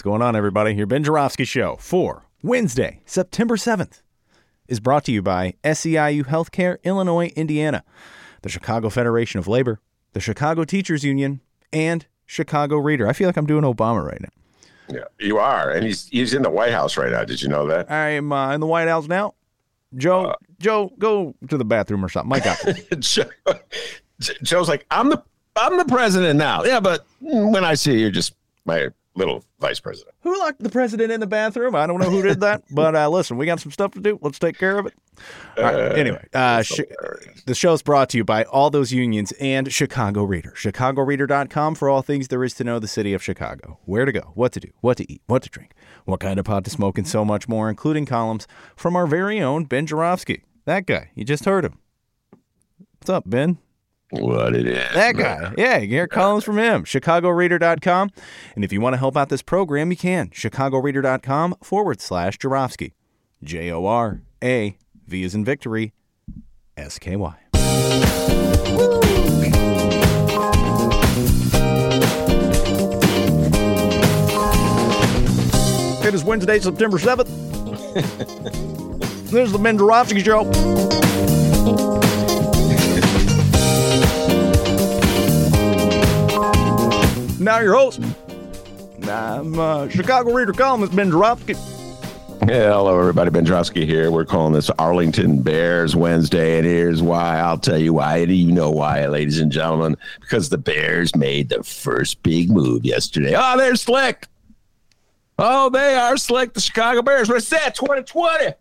What's going on, everybody? Your Ben Joravsky Show for Wednesday, September 7th is brought to you by SEIU Healthcare, Illinois, Indiana, the Chicago Federation of Labor, the Chicago Teachers Union, and Chicago Reader. I feel like I'm doing Obama right now. Yeah, you are, and he's he's in the White House right now. Did you know that? I'm uh, in the White House now. Joe, uh, Joe, go to the bathroom or something. Mike got Joe, Joe's like, I'm the I'm the president now. Yeah, but when I see you, you're just my little vice president. Who locked the president in the bathroom? I don't know who did that, but uh, listen, we got some stuff to do. Let's take care of it. Uh, anyway, uh, sh- the show is brought to you by all those unions and Chicago Reader. ChicagoReader.com for all things there is to know the city of Chicago. Where to go, what to do, what to eat, what to drink, what kind of pot to smoke, and so much more, including columns from our very own Ben Joravsky. That guy, you just heard him. What's up, Ben? What it is. That guy. Yeah, you hear columns from him. ChicagoReader.com. And if you want to help out this program, you can. ChicagoReader.com forward slash Joravsky. J O R A V is in victory. S K Y. It is Wednesday, September 7th. this is the Ben Joravsky Show. Now your host. I'm uh, Chicago Reader columnist Ben. Yeah, hello, everybody. Ben Joravsky here. We're calling this Arlington Bears Wednesday, and here's why. I'll tell you why. Do you know why, ladies and gentlemen? Because the Bears made the first big move yesterday. Oh, they're slick. Oh, they are slick. The Chicago Bears. What's that? 2020.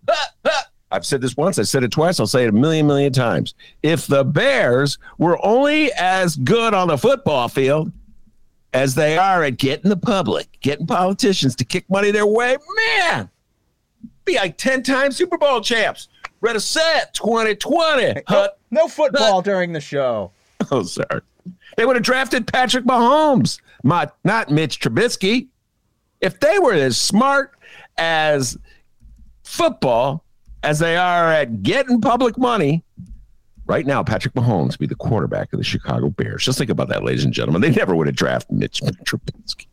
I've said this once. I said it twice. I'll say it a million, million times. If the Bears were only as good on the football field as they are at getting the public, getting politicians to kick money their way, man, be like 10 times Super Bowl champs. Read a set 2020. No, no football during the show. Oh, sorry. They would have drafted Patrick Mahomes, not, not Mitch Trubisky. If they were as smart as football as they are at getting public money, right now, Patrick Mahomes be the quarterback of the Chicago Bears. Just think about that, ladies and gentlemen. They never would have drafted Mitch Trubisky.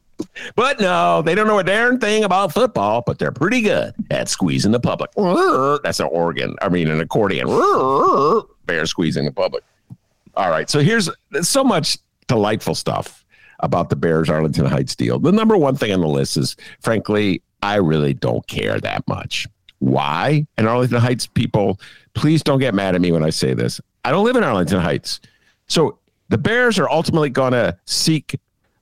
But no, they don't know a darn thing about football, but they're pretty good at squeezing the public. That's an organ. I mean, an accordion. Bear squeezing the public. All right. So here's so much delightful stuff about the Bears Arlington Heights deal. The number one thing on the list is, frankly, I really don't care that much. Why? And Arlington Heights people, please don't get mad at me when I say this. I don't live in Arlington Heights. So the Bears are ultimately going to seek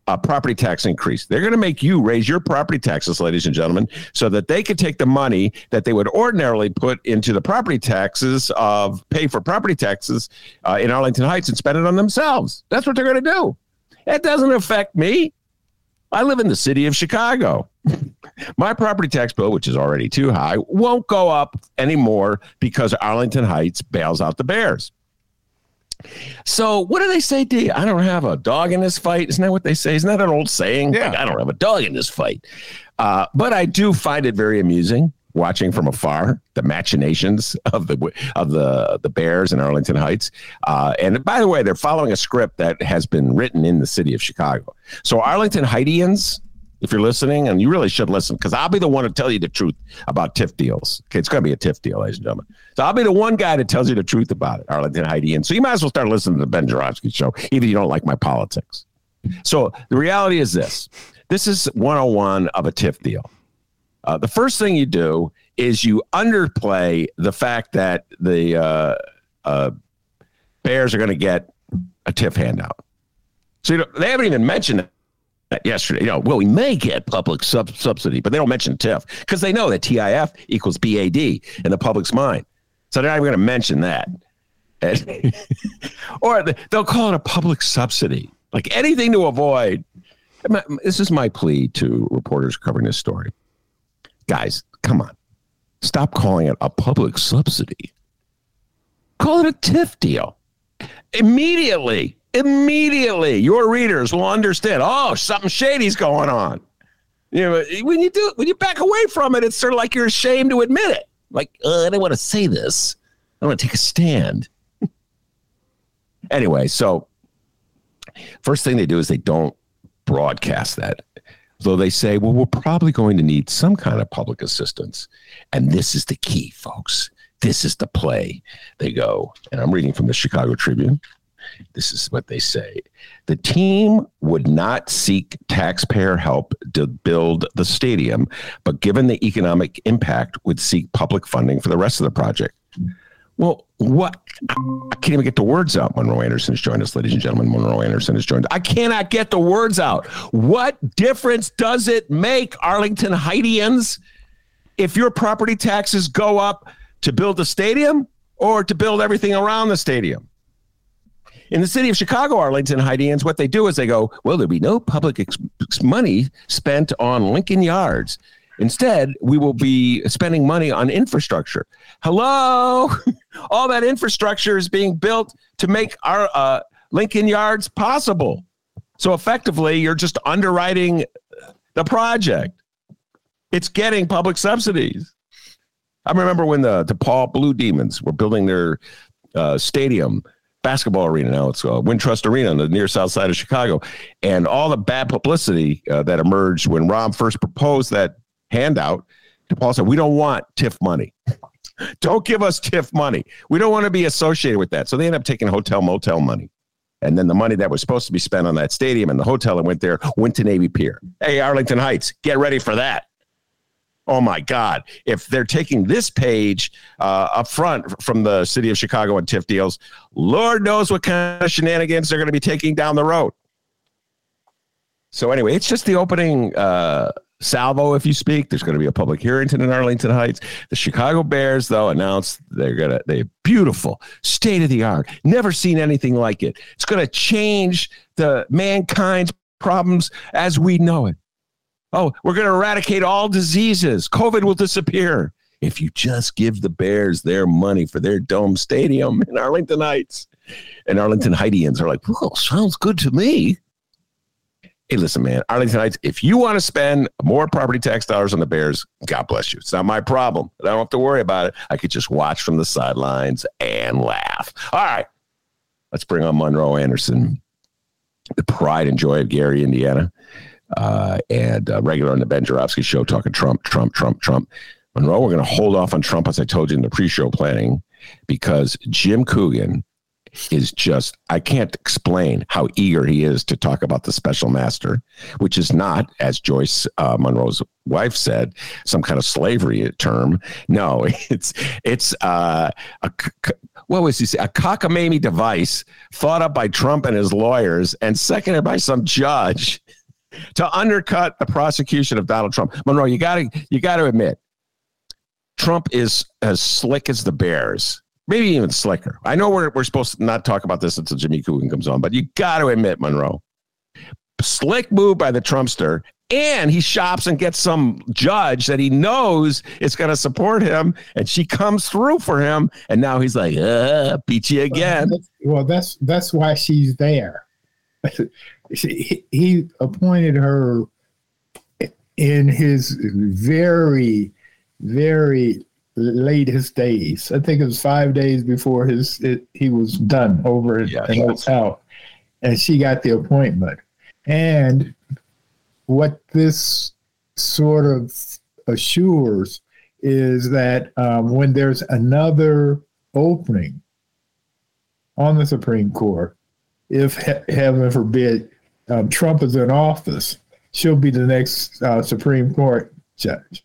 a property tax increase. They're going to make you raise your property taxes, ladies and gentlemen, so that they can take the money that they would ordinarily put into the property taxes of pay for property taxes uh, in Arlington Heights and spend it on themselves. That's what they're going to do. It doesn't affect me. I live in the city of Chicago. My property tax bill, which is already too high, won't go up anymore because Arlington Heights bails out the Bears. So, what do they say to you? I don't have a dog in this fight. Isn't that what they say? Isn't that an old saying? Yeah. Like, I don't have a dog in this fight. Uh, but I do find it very amusing watching from afar the machinations of the of the the Bears in Arlington Heights. Uh, and by the way, they're following a script that has been written in the city of Chicago. So Arlington Heightians, if you're listening, and you really should listen, because I'll be the one to tell you the truth about TIF deals. Okay, it's going to be a TIF deal, ladies and gentlemen. So I'll be the one guy that tells you the truth about it, Arlington Heidi. And So you might as well start listening to the Ben Joravsky show, even if you don't like my politics. So the reality is this: this is 101 of a TIF deal. Uh, the first thing you do is you underplay the fact that the uh, uh, Bears are going to get a TIF handout. So you they haven't even mentioned that yesterday. You know, well, we may get public sub- subsidy, but they don't mention TIF because they know that TIF equals BAD in the public's mind. So they're not even going to mention that. or they'll call it a public subsidy, like anything to avoid. This is my plea to reporters covering this story guys, come on. Stop calling it a public subsidy. Call it a TIF deal. Immediately, immediately, your readers will understand. Oh, something shady's going on. You know, when you do, when you back away from it, it's sort of like you're ashamed to admit it. Like, uh, I don't want to say this. I don't want to take a stand. anyway, so first thing they do is they don't broadcast that. Though they say, well, we're probably going to need some kind of public assistance. And this is the key, folks. This is the play. They go, and I'm reading from the Chicago Tribune. This is what they say. The team would not seek taxpayer help to build the stadium, but given the economic impact, would seek public funding for the rest of the project. Well, what? I can't even get the words out. Monroe Anderson has joined us, ladies and gentlemen. Monroe Anderson has joined. I cannot get the words out. What difference does it make, Arlington Heightians, if your property taxes go up to build the stadium or to build everything around the stadium? In the city of Chicago, Arlington Heightians, what they do is they go, well, there'll be no public ex- money spent on Lincoln Yards. Instead, we will be spending money on infrastructure. Hello, all that infrastructure is being built to make our uh, Lincoln Yards possible. So effectively, you're just underwriting the project. It's getting public subsidies. I remember when the DePaul Blue Demons were building their uh, stadium basketball arena now. It's uh, Wintrust Arena on the near south side of Chicago, and all the bad publicity uh, that emerged when Rahm first proposed that handout. DePaul said, "We don't want TIF money. don't give us TIF money. We don't want to be associated with that." So they end up taking hotel motel money. And then the money that was supposed to be spent on that stadium and the hotel that went there went to Navy Pier. Hey, Arlington Heights, get ready for that oh my God, if they're taking this page uh, up front from the city of Chicago and TIF deals, Lord knows what kind of shenanigans they're going to be taking down the road. So, anyway, it's just the opening uh, salvo, if you speak. There's going to be a public hearing in Arlington Heights. The Chicago Bears, though, announced they're going to, they beautiful, state of the art, never seen anything like it. It's going to change the mankind's problems as we know it. Oh, we're going to eradicate all diseases. COVID will disappear if you just give the Bears their money for their dome stadium in Arlington Heights. And Arlington Heightians are like, well, sounds good to me. Hey, listen, man, Arlington Heights, if you want to spend more property tax dollars on the Bears, God bless you. It's not my problem. I don't have to worry about it. I could just watch from the sidelines and laugh. All right, let's bring on Monroe Anderson, the pride and joy of Gary, Indiana uh, and uh, regular on the Ben Joravsky show talking Trump, Trump, Trump, Trump. Monroe, we're going to hold off on Trump, as I told you in the pre show planning, because Jim Coogan is just, I can't explain how eager he is to talk about the special master, which is not, as Joyce uh, Monroe's wife said, some kind of slavery term. No, it's, it's, uh, a, what was he say? A cockamamie device thought up by Trump and his lawyers and seconded by some judge to undercut the prosecution of Donald Trump. Monroe, you got to you got to admit, Trump is as slick as the Bears, maybe even slicker. I know we're we're supposed to not talk about this until Jimmy Coogan comes on, but you got to admit, Monroe, slick move by the Trumpster. And he shops and gets some judge that he knows is going to support him, and she comes through for him. And now he's like, uh, beat you again. Well, that's that's why she's there. She, he appointed her in his very, very latest days. I think it was five days before his it, he was done over at yeah, the hotel, and she got the appointment. And what this sort of assures is that um, when there's another opening on the Supreme Court, if he- heaven forbid um, Trump is in office, she'll be the next uh, Supreme Court judge.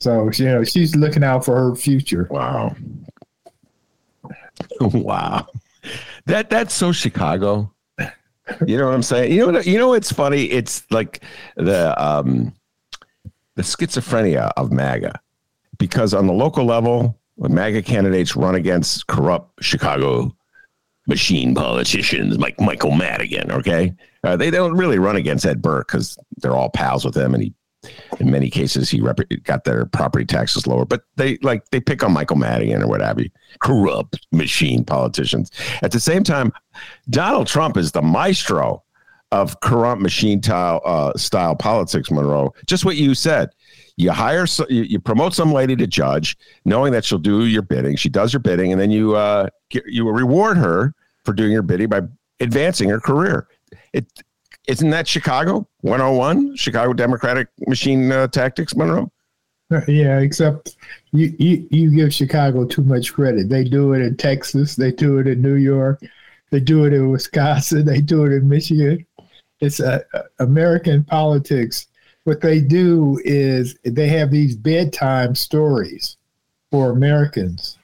So you know she's looking out for her future. Wow, wow, that that's so Chicago. You know what I'm saying? You know what? You know what's funny? It's like the um, the schizophrenia of MAGA, because on the local level, when MAGA candidates run against corrupt Chicago machine politicians like Michael Madigan. Okay, uh, they don't really run against Ed Burke because they're all pals with him, and he in many cases, he rep- got their property taxes lower. But they like they pick on Michael Madigan or what have you, corrupt machine politicians. At the same time, Donald Trump is the maestro of corrupt machine style, uh, style politics, Monroe. Just what you said. You hire, you, you, promote some lady to judge, knowing that she'll do your bidding. She does your bidding, and then you uh, get, you reward her for doing your bidding by advancing her career. It isn't that Chicago 101, Chicago Democratic machine uh, tactics, Monroe? Yeah, except you, you you give Chicago too much credit. They do it in Texas, they do it in New York, they do it in Wisconsin, they do it in Michigan. It's uh, American politics. What they do is they have these bedtime stories for Americans,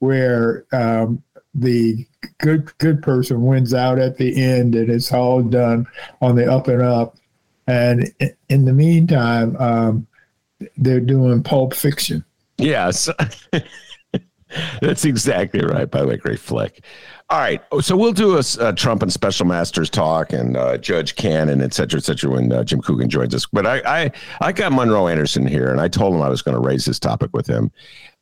where um, the good good person wins out at the end, and it's all done on the up and up. And in the meantime, um, they're doing pulp fiction. Yes, that's exactly right. By the way, great flick. All right, so we'll do a, a Trump and special masters talk and uh, Judge Cannon, et cetera, et cetera, when uh, Jim Coogan joins us. But I, I, I got Monroe Anderson here, and I told him I was going to raise this topic with him.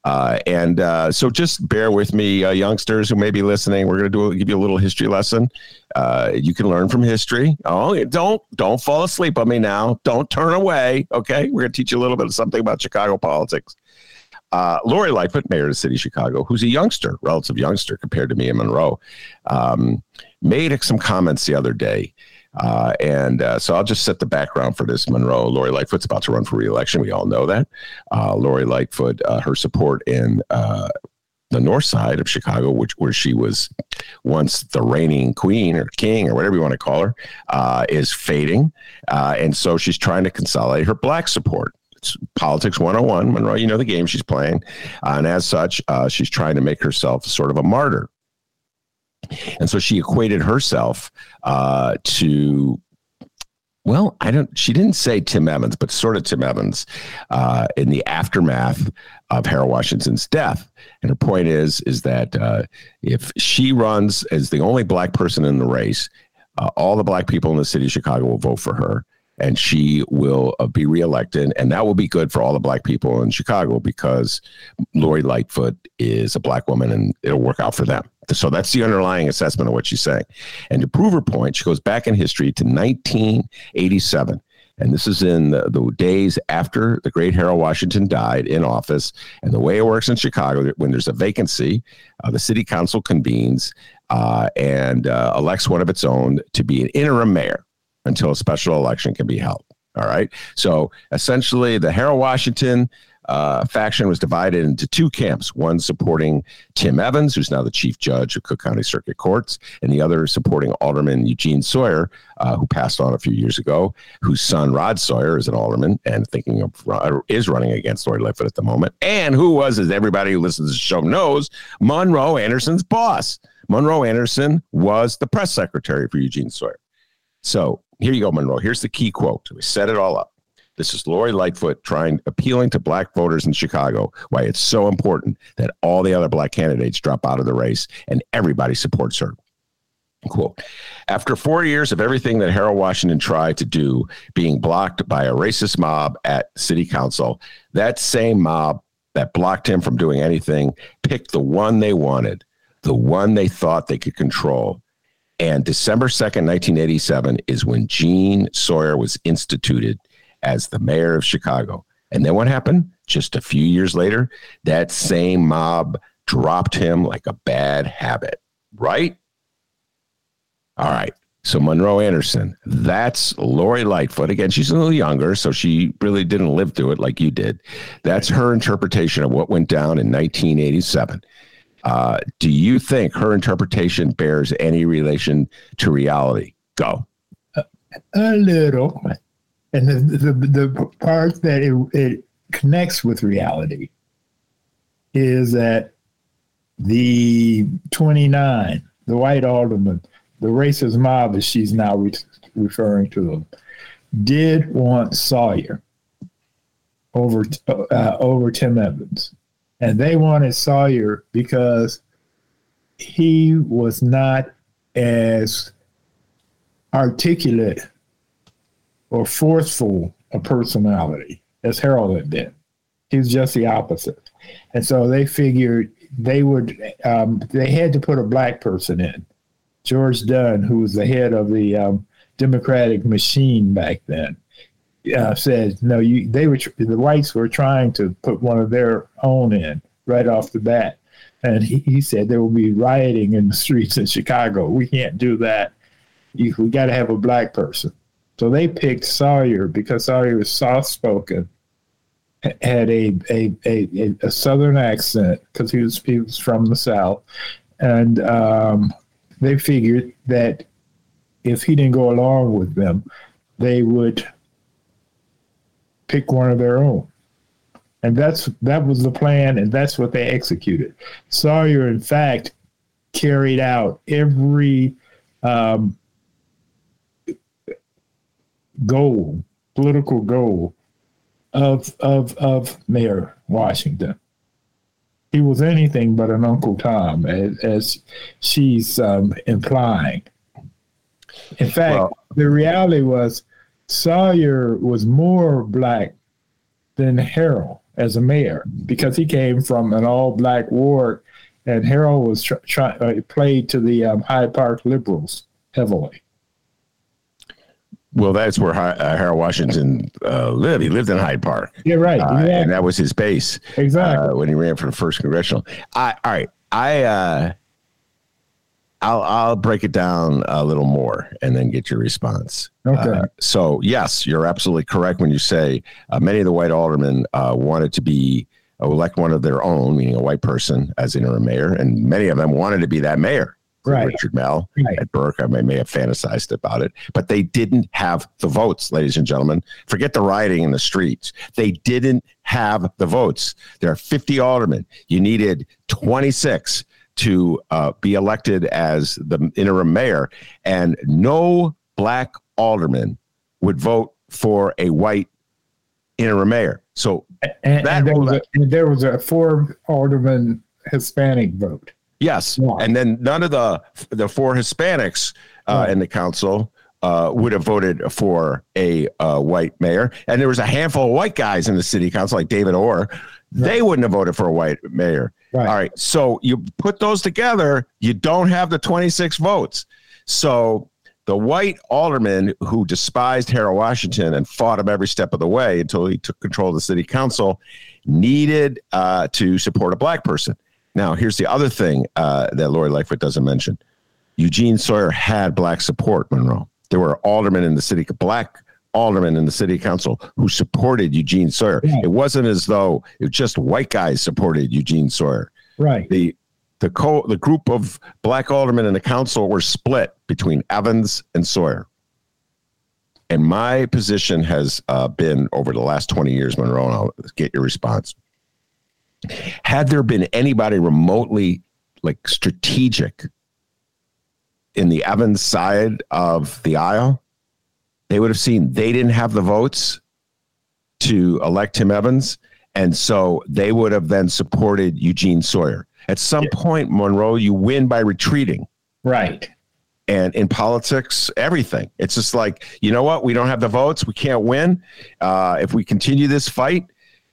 Uh, and uh, so just bear with me, uh, youngsters who may be listening. We're going to do give you a little history lesson. Uh, you can learn from history. Oh, don't don't fall asleep on me now. Don't turn away. Okay, we're going to teach you a little bit of something about Chicago politics. Uh, Lori Lightfoot, mayor of the city of Chicago, who's a youngster, relative youngster compared to me and Monroe, um, made some comments the other day uh, and uh, so I'll just set the background for this. Monroe, Lori Lightfoot's about to run for reelection. We all know that. Uh, Lori Lightfoot, uh, her support in uh, the north side of Chicago, which where she was once the reigning queen or king or whatever you want to call her, uh, is fading. and so she's trying to consolidate her black support. Politics 101. Monroe, you know the game she's playing. and as such, she's trying to make herself sort of a martyr and so she equated herself uh, to well, I don't. She didn't say Tim Evans, but sort of Tim Evans uh, in the aftermath of Harold Washington's death. And her point is, is that uh, if she runs as the only black person in the race, uh, all the black people in the city of Chicago will vote for her, and she will uh, be reelected, and that will be good for all the black people in Chicago because Lori Lightfoot is a black woman, and it'll work out for them. So that's the underlying assessment of what she's saying. And to prove her point, she goes back in history to 1987. And this is in the, the, days after the great Harold Washington died in office. And the way it works in Chicago, when there's a vacancy, uh, the city council convenes uh, and uh, elects one of its own to be an interim mayor until a special election can be held. All right. So essentially, the Harold Washington uh, faction was divided into two camps one supporting Tim Evans, who's now the chief judge of Cook County Circuit Courts, and the other supporting Alderman Eugene Sawyer, uh, who passed on a few years ago, whose son Rod Sawyer is an alderman and thinking of is running against Lori Lightfoot at the moment, and who was, as everybody who listens to the show knows, Monroe Anderson's boss. Monroe Anderson was the press secretary for Eugene Sawyer. So here you go, Monroe. Here's the key quote. We set it all up. This is Lori Lightfoot trying appealing to black voters in Chicago why it's so important that all the other black candidates drop out of the race and everybody supports her. Quote After four years of everything that Harold Washington tried to do being blocked by a racist mob at city council, that same mob that blocked him from doing anything picked the one they wanted, the one they thought they could control. And December 2nd, 1987 is when Gene Sawyer was instituted as the mayor of Chicago. And then what happened? Just a few years later, that same mob dropped him like a bad habit, right? All right. So Monroe Anderson, that's Lori Lightfoot. Again, she's a little younger, so she really didn't live through it like you did. That's her interpretation of what went down in 1987. Uh, do you think her interpretation bears any relation to reality? Go. A, a little and the the, the part that it, it connects with reality is that the 29, the white alderman, the racist mob, as she's now re- referring to them, did want Sawyer over uh, over Tim Evans, and they wanted Sawyer because he was not as articulate or forceful a personality as Harold had been. He was just the opposite. And so they figured they would, um, they had to put a black person in. George Dunne, who was the head of the um, Democratic machine back then, uh, said, no, you, they were, the whites were trying to put one of their own in right off the bat. And he, he said there will be rioting in the streets in Chicago. We can't do that. You, we got to have a black person. So they picked Sawyer because Sawyer was soft spoken, had a a, a, a southern accent because he was he was from the south, and um, they figured that if he didn't go along with them, they would pick one of their own. And that's that was the plan, and that's what they executed. Sawyer, in fact, carried out every um, goal, political goal of of of Mayor Washington. He was anything but an Uncle Tom, as, as she's um, implying. In fact, well, the reality was Sawyer was more black than Harold as a mayor because he came from an all black ward, and Harold was tr- uh, played to the um, Hyde Park liberals heavily. Well, that's where uh, Harold Washington uh, lived. He lived in Hyde Park. Yeah, right. Uh, exactly. And that was his base. Exactly. Uh, when he ran for the first congressional. I, all right. I, uh, I'll, I'll break it down a little more and then get your response. Uh, okay. Uh, so, yes, you're absolutely correct when you say uh, many of the white aldermen uh, wanted to be elect one of their own, meaning a white person, as interim mayor, and many of them wanted to be that mayor right. Richard Mell right. Ed Burke. I may, may have fantasized about it, but they didn't have the votes, ladies and gentlemen. Forget the rioting in the streets. They didn't have the votes. There are 50 aldermen. You needed 26 to uh, be elected as the interim mayor, and no black alderman would vote for a white interim mayor. So and, that and there, was a, there was a four alderman Hispanic vote. Yes, yeah. and then none of the the four Hispanics uh, in the council uh, would have voted for a uh, white mayor, and there was a handful of white guys in the city council, like David Orr. Right. They wouldn't have voted for a white mayor. Right. All right, so you put those together, you don't have the twenty six votes. So the white alderman who despised Harold Washington and fought him every step of the way until he took control of the city council needed uh, to support a black person. Now, here's the other thing uh, that Lori Lightfoot doesn't mention. Eugene Sawyer had black support, Monroe. There were aldermen in the city, black aldermen in the city council who supported Eugene Sawyer. Yeah. It wasn't as though it was just white guys supported Eugene Sawyer. Right. The the co the group of black aldermen in the council were split between Evans and Sawyer. And my position has uh, been over the last 20 years, Monroe, and I'll get your response. Had there been anybody remotely like strategic in the Evans side of the aisle, they would have seen they didn't have the votes to elect Tim Evans. And so they would have then supported Eugene Sawyer. At some yeah. point, Monroe, you win by retreating. Right. And in politics, everything. It's just like, you know what? We don't have the votes. We can't win. Uh, if we continue this fight,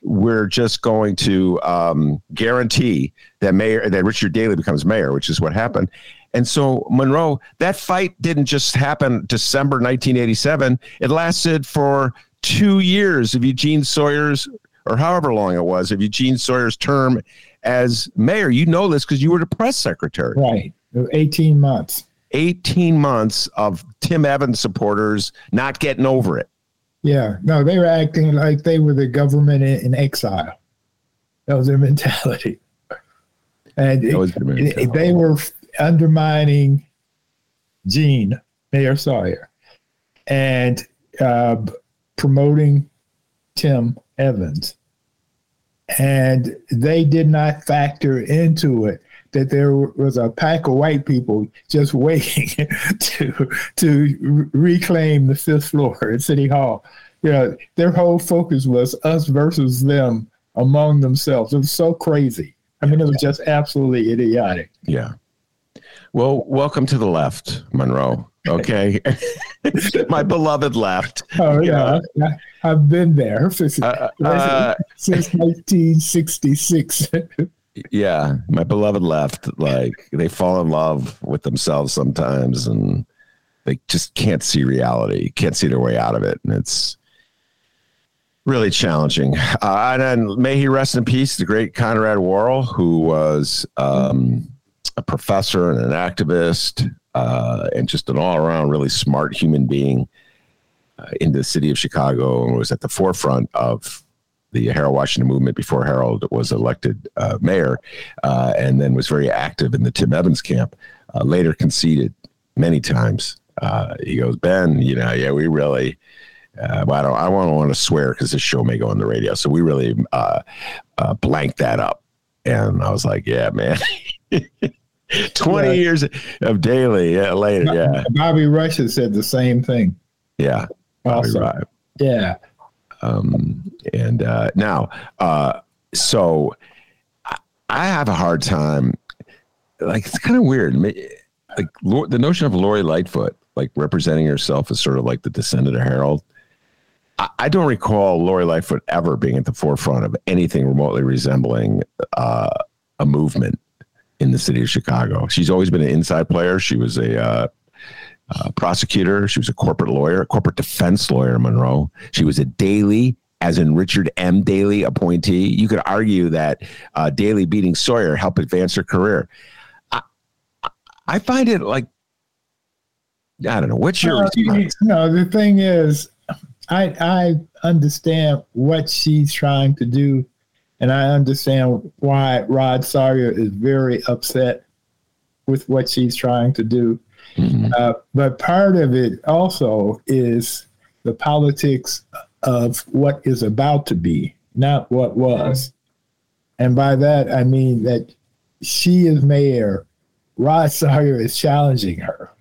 we're just going to um, guarantee that mayor that Richard Daley becomes mayor, which is what happened. And so Monroe, that fight didn't just happen December 1987. It lasted for two years of Eugene Sawyer's, or however long it was, of Eugene Sawyer's term as mayor. You know this because you were the press secretary. Right. 18 months. 18 months of Tim Evans supporters not getting over it. Yeah, no, they were acting like they were the government in, exile. That was their mentality, and it, it, they were undermining Gene Mayor Sawyer and uh, promoting Tim Evans, and they did not factor into it that there was a pack of white people just waiting to to reclaim the fifth floor at City Hall. You know, their whole focus was us versus them among themselves. It was so crazy. I mean, it was just absolutely idiotic. Yeah. Well, welcome to the left, Monroe. Okay, my beloved left. Oh yeah, I, have been there since, uh, uh, since 1966. yeah, my beloved left. Like they fall in love with themselves sometimes, and they just can't see reality, can't see their way out of it, and it's really challenging. Uh, and then may he rest in peace, the great Conrad Worrill, who was um, a professor and an activist, uh, and just an all-around really smart human being uh, in the city of Chicago, and was at the forefront of the Harold Washington movement before Harold was elected uh, mayor, uh, and then was very active in the Tim Evans camp. Uh, later conceded many times. he goes, Ben, you know, yeah, we really uh, I don't. I don't want to swear because this show may go on the radio. So we really uh, uh, blanked that up, and I was like, "Yeah, man." Twenty yeah. years of daily yeah, later, yeah. Bobby Rush has said the same thing. Yeah, Bobby Rush. Yeah. Um, and uh, now, uh, so I have a hard time. Like it's kind of weird. Like the notion of Lori Lightfoot, like representing herself as sort of like the descendant of Harold I don't recall Lori Lightfoot ever being at the forefront of anything remotely resembling uh, a movement in the city of Chicago. She's always been an inside player. She was a uh, uh, prosecutor. She was a corporate lawyer, a corporate defense lawyer Monroe. She was a Daley, as in Richard M. Daley appointee. You could argue that uh, Daley beating Sawyer helped advance her career. I, I find it like I don't know. What's your uh, no? The thing is, I I understand what she's trying to do, and I understand why Rod Sawyer is very upset with what she's trying to do. Mm-hmm. Uh, but part of it also is the politics of what is about to be, not what was. And by that I mean that she is mayor. Rod Sawyer is challenging her,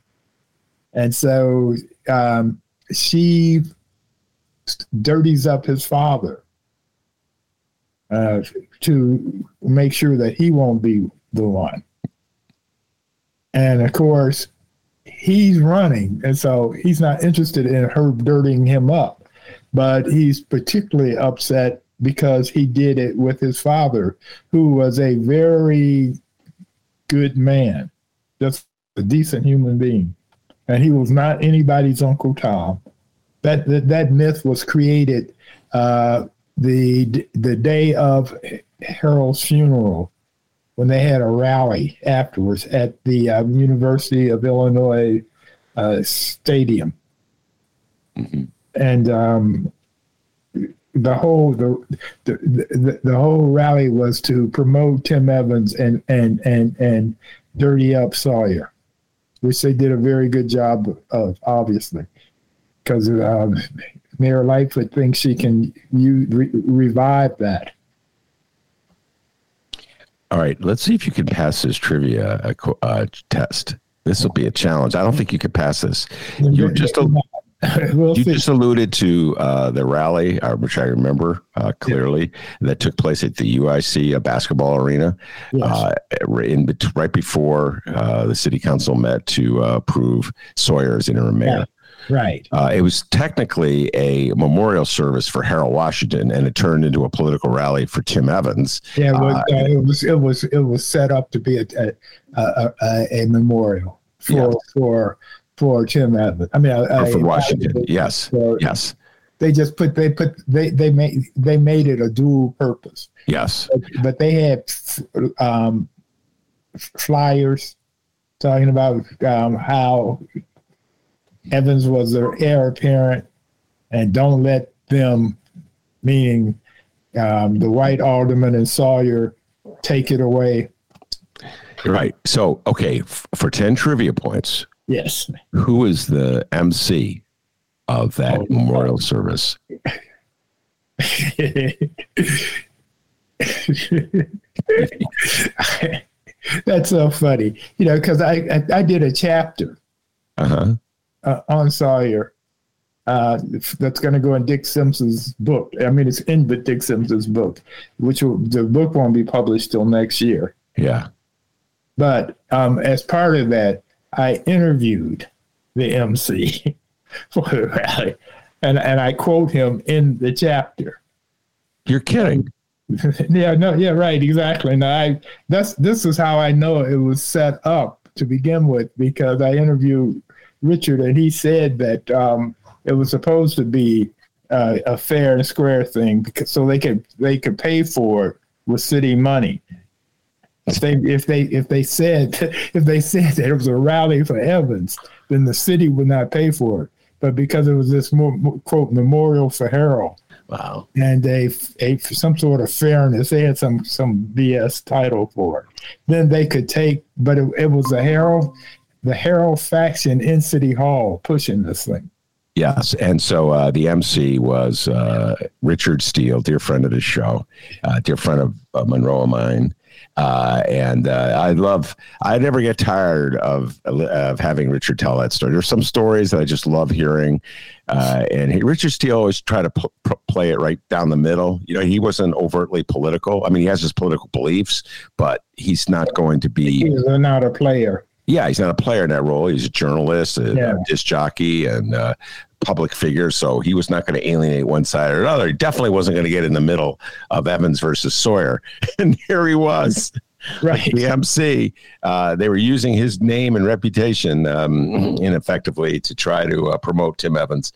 and so um, she dirties up his father uh, to make sure that he won't be the one. And of course, he's running, and so he's not interested in her dirtying him up. But he's particularly upset because he did it with his father, who was a very good man, just a decent human being. And he was not anybody's Uncle Tom that that, that myth was created uh, the the day of Harold's funeral when they had a rally afterwards at the uh, University of Illinois uh, Stadium, mm-hmm. and um, the whole the, the, the the whole rally was to promote Tim Evans and and and and dirty up Sawyer, which they did a very good job of, obviously because uh, Mayor Lightfoot thinks she can you re- revive that. All right, let's see if you can pass this trivia uh, uh test. This will be a challenge. I don't think you could pass this. You just we'll you see. just alluded to uh, the rally, uh, which I remember uh, clearly, yeah. that took place at the UIC basketball arena, yes. in right before the city council met to approve Sawyer as interim mayor. Right. Uh, it was technically a memorial service for Harold Washington, and it turned into a political rally for Tim Evans. Yeah, it was. Uh, uh, it, was it was it was set up to be a a, a, a memorial for yeah. for for Tim Evans. I mean, a, for Washington. yes. For, yes. They just put they put they they made they made it a dual purpose. Yes. But, but they had um, flyers talking about um, how Evans was their heir apparent, and don't let them, meaning um, the white alderman and Sawyer, take it away. Right. So, okay, f- for 10 trivia points. Yes. Who is the MC of that oh, memorial service? That's so funny, you know, because I, I, I did a chapter uh-huh uh, on Sawyer. Uh, that's going to go in Dick Simpson's book. I mean, it's in the Dick Simpson's book, which will, the book won't be published till next year. Yeah. But um, as part of that, I interviewed the MC for the rally, and and I quote him in the chapter. You're kidding. yeah, no, yeah, right, exactly. Now, I that's this is how I know it was set up to begin with because I interviewed Richard and he said that um, it was supposed to be uh, a fair and square thing because, so they could they could pay for it with city money. If they if they if they said if they said that it was a rally for Evans, then the city would not pay for it. But because it was this more, quote memorial for Harold, wow, and a, a some sort of fairness, they had some some BS title for it. Then they could take, but it, it was a Harold, the Harold faction in City Hall pushing this thing. Yes, and so uh, the MC was uh, Richard Steele, dear friend of the show, uh, dear friend of, of Monroe of mine, uh, and uh, I love. I never get tired of of having Richard tell that story. There's some stories that I just love hearing, uh, and he, Richard Steele always try to p- p- play it right down the middle. You know, he wasn't overtly political. I mean, he has his political beliefs, but he's not going to be. He's not a player. Yeah, he's not a player in that role. He's a journalist, a, yeah. a disc jockey, and uh, public figure, so he was not going to alienate one side or another. He definitely wasn't going to get in the middle of Evans versus Sawyer, and here he was. right. The MC. Uh, they were using his name and reputation um, ineffectively to try to uh, promote Tim Evans.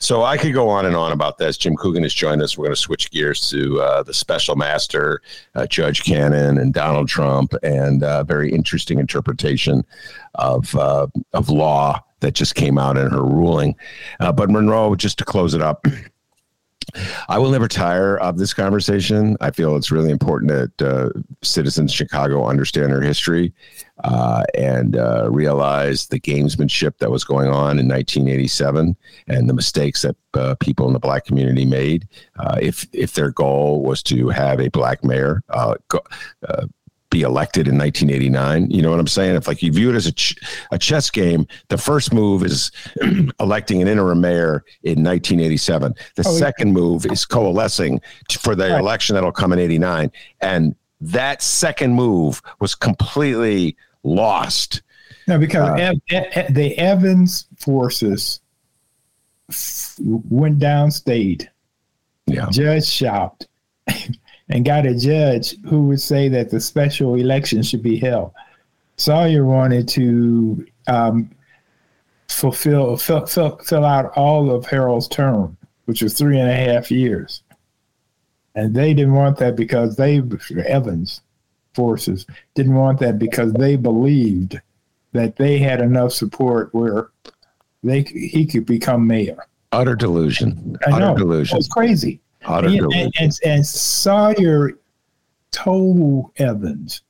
So I could go on and on about this. Jim Coogan has joined us. We're going to switch gears to uh, the special master, uh, Judge Cannon, and Donald Trump, and a uh, very interesting interpretation of uh, of law that just came out in her ruling. Uh, but Monroe, just to close it up. I will never tire of this conversation. I feel it's really important that uh, citizens Chicago understand our history uh, and uh, realize the gamesmanship that was going on in 1987 and the mistakes that uh, people in the black community made. Uh, if if their goal was to have a black mayor, uh, go, be elected in 1989. You know what I'm saying? If like you view it as a, ch- a chess game, the first move is electing an interim mayor in 1987. The oh, second yeah. move is coalescing for the right. election that'll come in 89. And that second move was completely lost. No, because uh, the Evans forces f- went downstate. Yeah. Judge shopped and got a judge who would say that the special election should be held. Sawyer wanted to um, fulfill fill, fill, fill out all of Harold's term, which was three and a half years, and they didn't want that because they Evans forces didn't want that because they believed that they had enough support where they he could become mayor. Utter delusion. I Utter know. delusion. It's crazy. And, and, and, and Sawyer told Evans,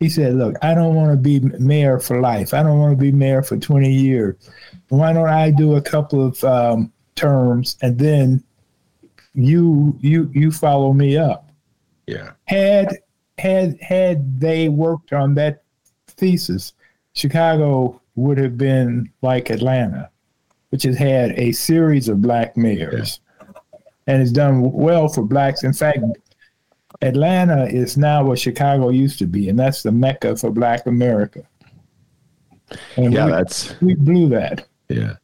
he said, Look, I don't want to be mayor for life. I don't want to be mayor for 20 years. Why don't I do a couple of um, terms and then you you you follow me up? Yeah. Had had had they worked on that thesis, Chicago would have been like Atlanta, which has had a series of black mayors. And it's done well for blacks. In fact, Atlanta is now what Chicago used to be, and that's the mecca for Black America. And yeah, we, that's we blew that. Yeah,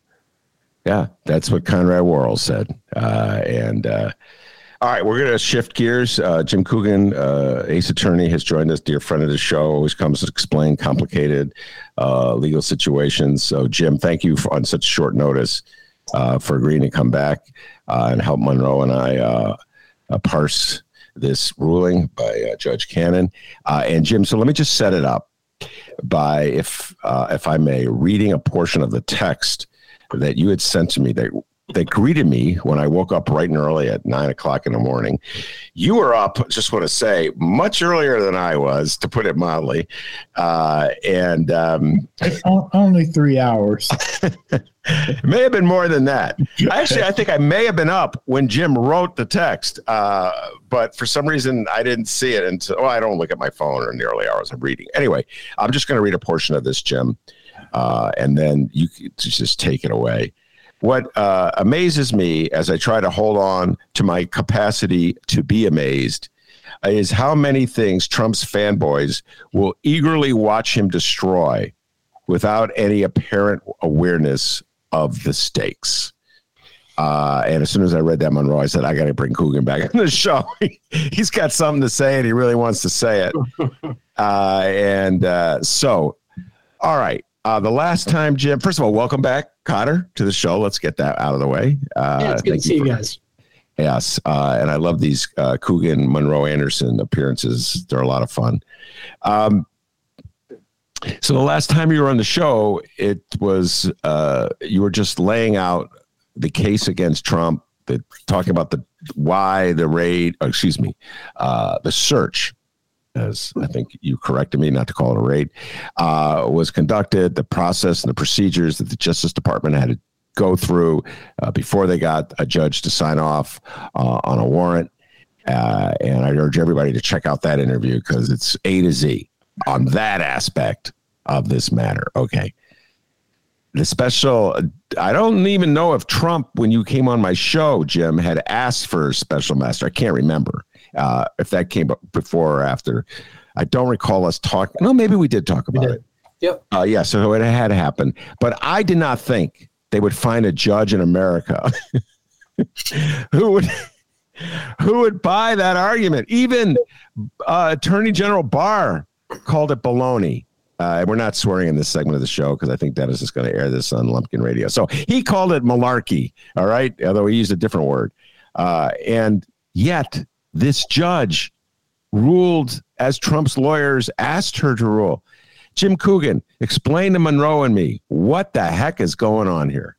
yeah, that's what Conrad Worrill said. Uh, and uh, all right, we're going to shift gears. Uh, Jim Coogan, uh, Ace Attorney, has joined us, dear friend of the show. Always comes to explain complicated uh, legal situations. So, Jim, thank you for, on such short notice uh, for agreeing to come back uh, and help Monroe and I uh, parse this ruling by Judge Cannon. And Jim, so let me just set it up by, if if I may, reading a portion of the text that you had sent to me that that greeted me when I woke up bright and early at nine o'clock in the morning. You were up, just want to say, much earlier than I was, to put it mildly. Uh, and um, only three hours. it may have been more than that. Actually, I think I may have been up when Jim wrote the text, uh, but for some reason I didn't see it until oh, I don't look at my phone in the early hours of reading. Anyway, I'm just going to read a portion of this, Jim, uh, and then you just take it away what uh, amazes me as I try to hold on to my capacity to be amazed is how many things Trump's fanboys will eagerly watch him destroy without any apparent awareness of the stakes. Uh, and as soon as I read that, Monroe, I said, I got to bring Coogan back on the show. He's got something to say and he really wants to say it. Uh, and uh, so, all right. Uh, the last time, Jim, first of all, welcome back, Cotter, to the show. Let's get that out of the way. Uh, yeah, it's good to see you, guys. Yes. Uh, and I love these uh, Coogan, Monroe Anderson appearances. They're a lot of fun. Um, so the last time you were on the show, it was uh, you were just laying out the case against Trump, the, talking about the why the raid, excuse me, uh, the search, as I think you corrected me not to call it a raid, uh, was conducted, the process and the procedures that the Justice Department had to go through uh, before they got a judge to sign off uh, on a warrant. Uh, and I urge everybody to check out that interview because it's A to Z on that aspect of this matter. Okay the special i don't even know if trump when you came on my show jim had asked for a special master i can't remember uh, if that came up before or after. I don't recall us talking no maybe we did talk about did. it. Yep. Uh, yeah so it had happened. But i did not think they would find a judge in america who would who would buy that argument. Even uh, attorney general barr called it baloney. Uh, we're not swearing in this segment of the show because I think Dennis is going to air this on Lumpen Radio. So he called it malarkey, all right, although he used a different word. Uh, and yet, this judge ruled as Trump's lawyers asked her to rule. Jim Coogan, explain to Monroe and me what the heck is going on here.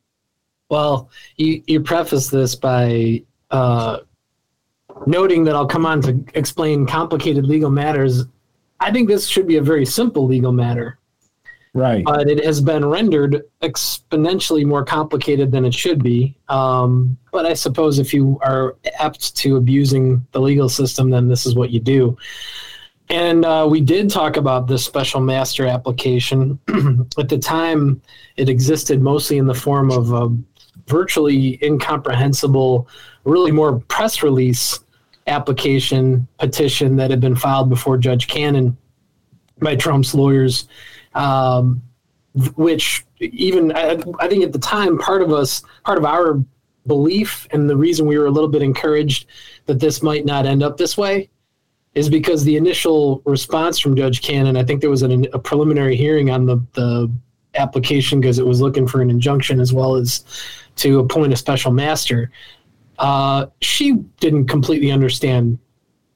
Well, you, you preface this by uh, noting that I'll come on to explain complicated legal matters I think this should be a very simple legal matter. Right. But it has been rendered exponentially more complicated than it should be. Um, but I suppose if you are apt to abusing the legal system, then this is what you do. And uh, we did talk about this special master application. At the time, it existed mostly in the form of a virtually incomprehensible, really more press release application petition that had been filed before Judge Cannon by Trump's lawyers, um, which even I, I, think at the time part of us, part of our belief, and the reason we were a little bit encouraged that this might not end up this way, is because the initial response from Judge Cannon, I think there was an, a preliminary hearing on the the application because it was looking for an injunction as well as to appoint a special master. Uh, she didn't completely understand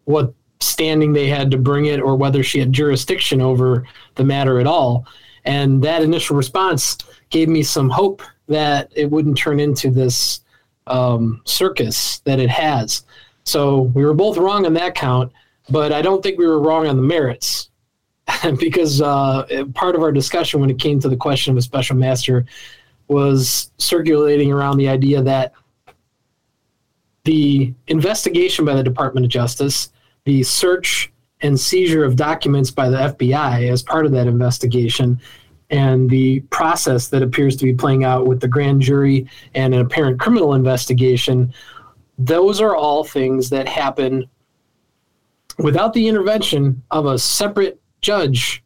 what standing they had to bring it or whether she had jurisdiction over the matter at all. And that initial response gave me some hope that it wouldn't turn into this um, circus that it has. So we were both wrong on that count, but I don't think we were wrong on the merits. because uh, part of our discussion when it came to the question of a special master was circulating around the idea that the investigation by the Department of Justice, the search and seizure of documents by the FBI as part of that investigation, and the process that appears to be playing out with the grand jury and an apparent criminal investigation, those are all things that happen without the intervention of a separate judge.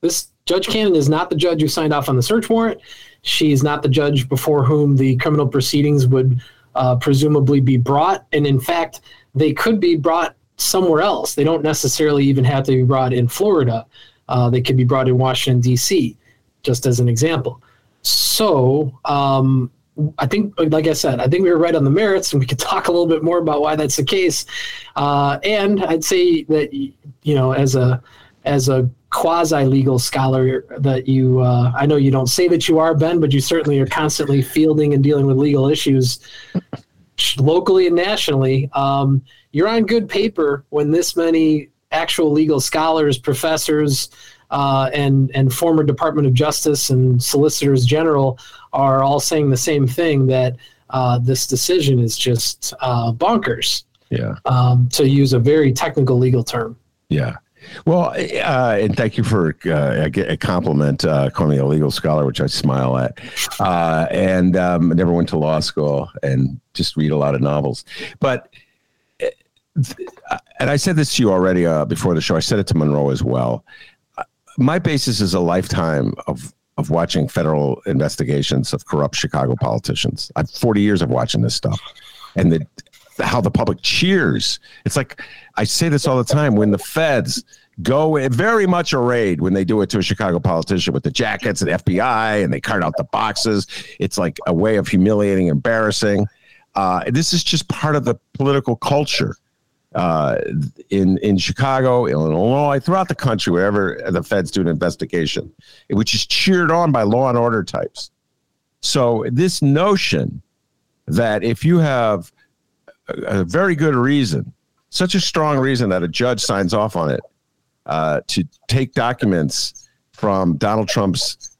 This Judge Cannon is not the judge who signed off on the search warrant. She's not the judge before whom the criminal proceedings would uh, presumably be brought. And in fact, they could be brought somewhere else. They don't necessarily even have to be brought in Florida. Uh, they could be brought in Washington, D.C., just as an example. So um, I think, like I said, I think we were right on the merits, and we could talk a little bit more about why that's the case. Uh, and I'd say that you know, as a as a quasi legal scholar that you uh, I know you don't say that you are Ben but you certainly are constantly fielding and dealing with legal issues locally and nationally um, you're on good paper when this many actual legal scholars professors uh, and and former Department of Justice and solicitors general are all saying the same thing that uh, this decision is just uh, bonkers. Yeah. Um, to use a very technical legal term. Yeah well, uh, and thank you for uh, a, compliment, uh, calling me a legal scholar, which I smile at. Uh, and um, never went to law school and just read a lot of novels. But uh, and I said this to you already uh, before the show. I said it to Monroe as well. My basis is a lifetime of of watching federal investigations of corrupt Chicago politicians. I've 40 years of watching this stuff, and the how the public cheers. It's like I say this all the time when the feds go very much arrayed when they do it to a Chicago politician with the jackets and FBI and they cart out the boxes. It's like a way of humiliating, embarrassing. Uh, this is just part of the political culture uh, in in Chicago, Illinois, throughout the country, wherever the feds do an investigation, which is cheered on by law and order types. So this notion that if you have a, a very good reason, such a strong reason that a judge signs off on it, uh, to take documents from Donald Trump's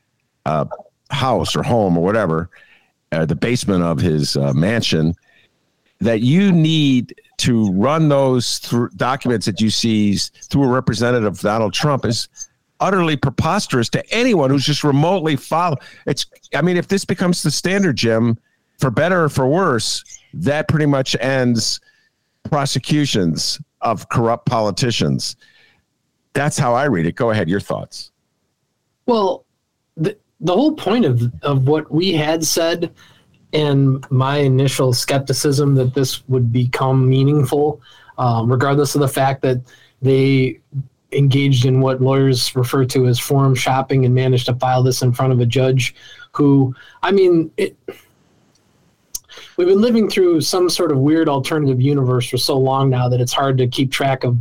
uh, house or home or whatever, uh, the basement of his uh, mansion, that you need to run those th- documents that you seize through a representative of Donald Trump is utterly preposterous to anyone who's just remotely follow. It's, I mean, if this becomes the standard, Jim, for better or for worse, that pretty much ends prosecutions of corrupt politicians. That's how I read it. Go ahead, your thoughts. Well, the, the whole point of, of what we had said and my initial skepticism that this would become meaningful, um, regardless of the fact that they engaged in what lawyers refer to as forum shopping and managed to file this in front of a judge who, I mean, it, we've been living through some sort of weird alternative universe for so long now that it's hard to keep track of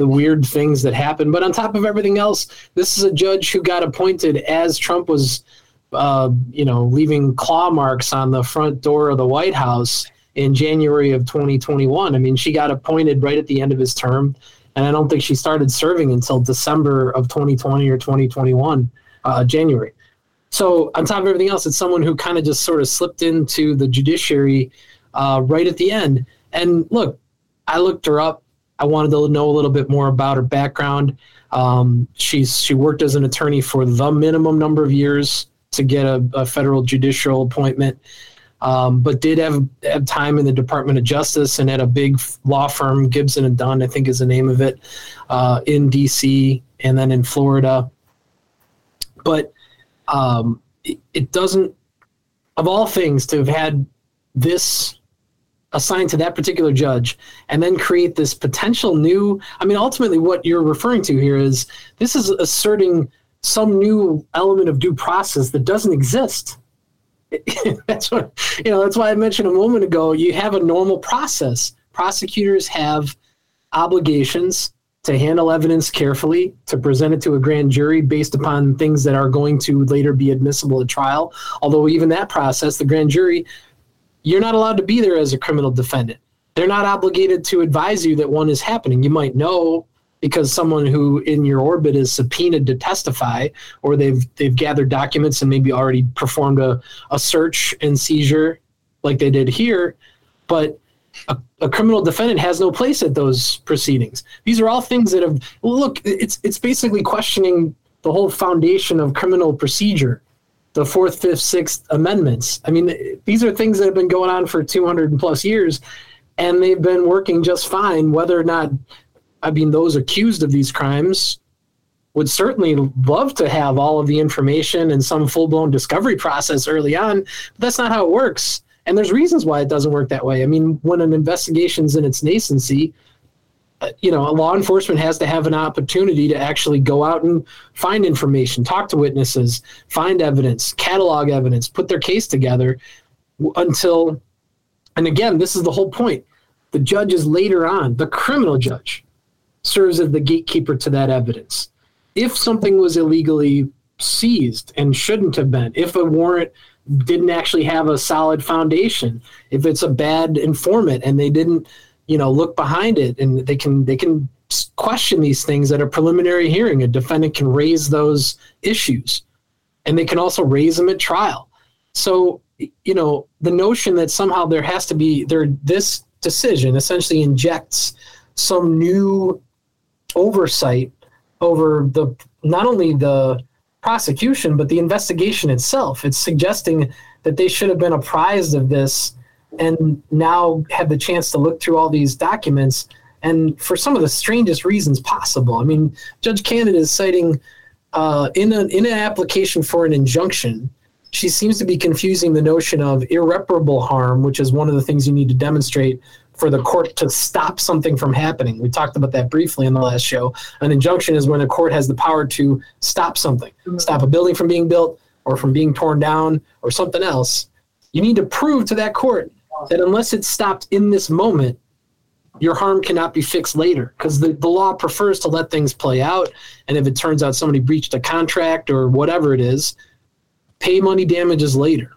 the weird things that happen. But on top of everything else, this is a judge who got appointed as Trump was uh, you know, leaving claw marks on the front door of the White House in January of 2021. I mean, she got appointed right at the end of his term, and I don't think she started serving until December of 2020 or 2021, uh, January. So, on top of everything else, it's someone who kind of just sort of slipped into the judiciary uh, right at the end. And look, I looked her up. I wanted to know a little bit more about her background. Um, she's she worked as an attorney for the minimum number of years to get a, a federal judicial appointment, um, but did have, have time in the Department of Justice and at a big law firm, Gibson and Dunn, I think is the name of it, uh, in D.C. and then in Florida. But um, it, it doesn't, of all things, to have had this assigned to that particular judge and then create this potential new i mean ultimately what you're referring to here is this is asserting some new element of due process that doesn't exist. that's what you know. That's why I mentioned a moment ago. You have a normal process. Prosecutors have obligations to handle evidence carefully, to present it to a grand jury based upon things that are going to later be admissible at trial. Although even that process, the grand jury, you're not allowed to be there as a criminal defendant. They're not obligated to advise you that one is happening. You might know because someone who in your orbit is subpoenaed to testify or they've they've gathered documents and maybe already performed a, a search and seizure like they did here but a, a, criminal defendant has no place at those proceedings these are all things that have look it's it's basically questioning the whole foundation of criminal procedure the fourth fifth sixth amendments i mean these are things that have been going on for 200 plus years and they've been working just fine whether or not I mean, those accused of these crimes would certainly love to have all of the information and some full blown discovery process early on, but that's not how it works. And there's reasons why it doesn't work that way. I mean, when an investigation's in its nascency, Uh, you know, law enforcement has to have an opportunity to actually go out and find information, talk to witnesses, find evidence, catalog evidence, put their case together until, and again, this is the whole point. The judge is later on, the criminal judge serves as the gatekeeper to that evidence. If something was illegally seized and shouldn't have been, if a warrant didn't actually have a solid foundation, if it's a bad informant and they didn't, you know, look behind it and they can they can question these things at a preliminary hearing. A defendant can raise those issues and they can also raise them at trial. So, you know, the notion that somehow there has to be there this decision essentially injects some new oversight over the not only the prosecution but the investigation itself. It's suggesting that they should have been apprised of this and now have the chance to look through all these documents and for some of the strangest reasons possible. I mean, Judge Cannon is citing uh, in an in an application for an injunction. She seems to be confusing the notion of irreparable harm, which is one of the things you need to demonstrate for the court to stop something from happening. We talked about that briefly in the last show. An injunction is when a court has the power to stop something, stop a building from being built or from being torn down or something else. You need to prove to that court that unless it's stopped in this moment, your harm cannot be fixed later because the, the law prefers to let things play out. And if it turns out somebody breached a contract or whatever it is, pay money damages later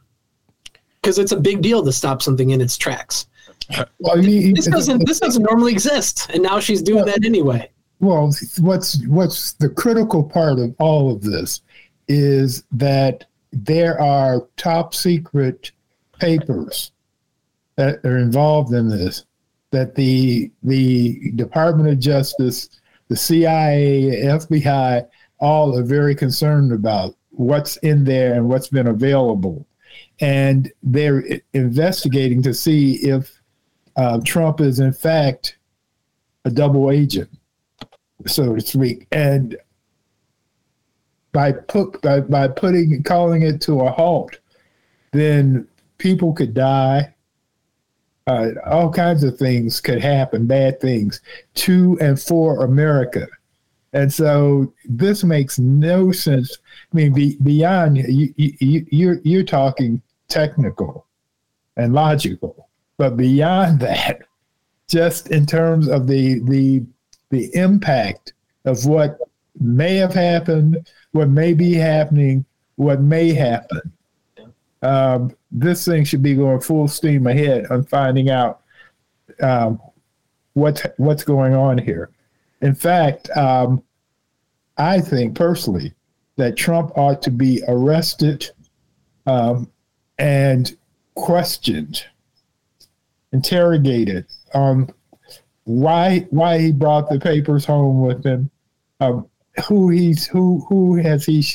because it's a big deal to stop something in its tracks. Well, this doesn't this doesn't normally exist, and now she's doing that anyway. Well, what's what's the critical part of all of this is that there are top secret papers that are involved in this that the the Department of Justice, the CIA, FBI, all are very concerned about what's in there and what's been available, and they're investigating to see if uh, Trump is in fact a double agent, so to speak, and by put by, by putting calling it to a halt, then people could die uh, all kinds of things could happen, bad things to and for America. And so this makes no sense. I mean, be, beyond you, you, you're you're talking technical and logical, but beyond that, just in terms of the the the impact of what may have happened, what may be happening, what may happen, um, this thing should be going full steam ahead on finding out um, what's what's going on here. In fact, um, I think personally that Trump ought to be arrested um, and questioned, interrogated on why why he brought the papers home with him, um, who he's who who has he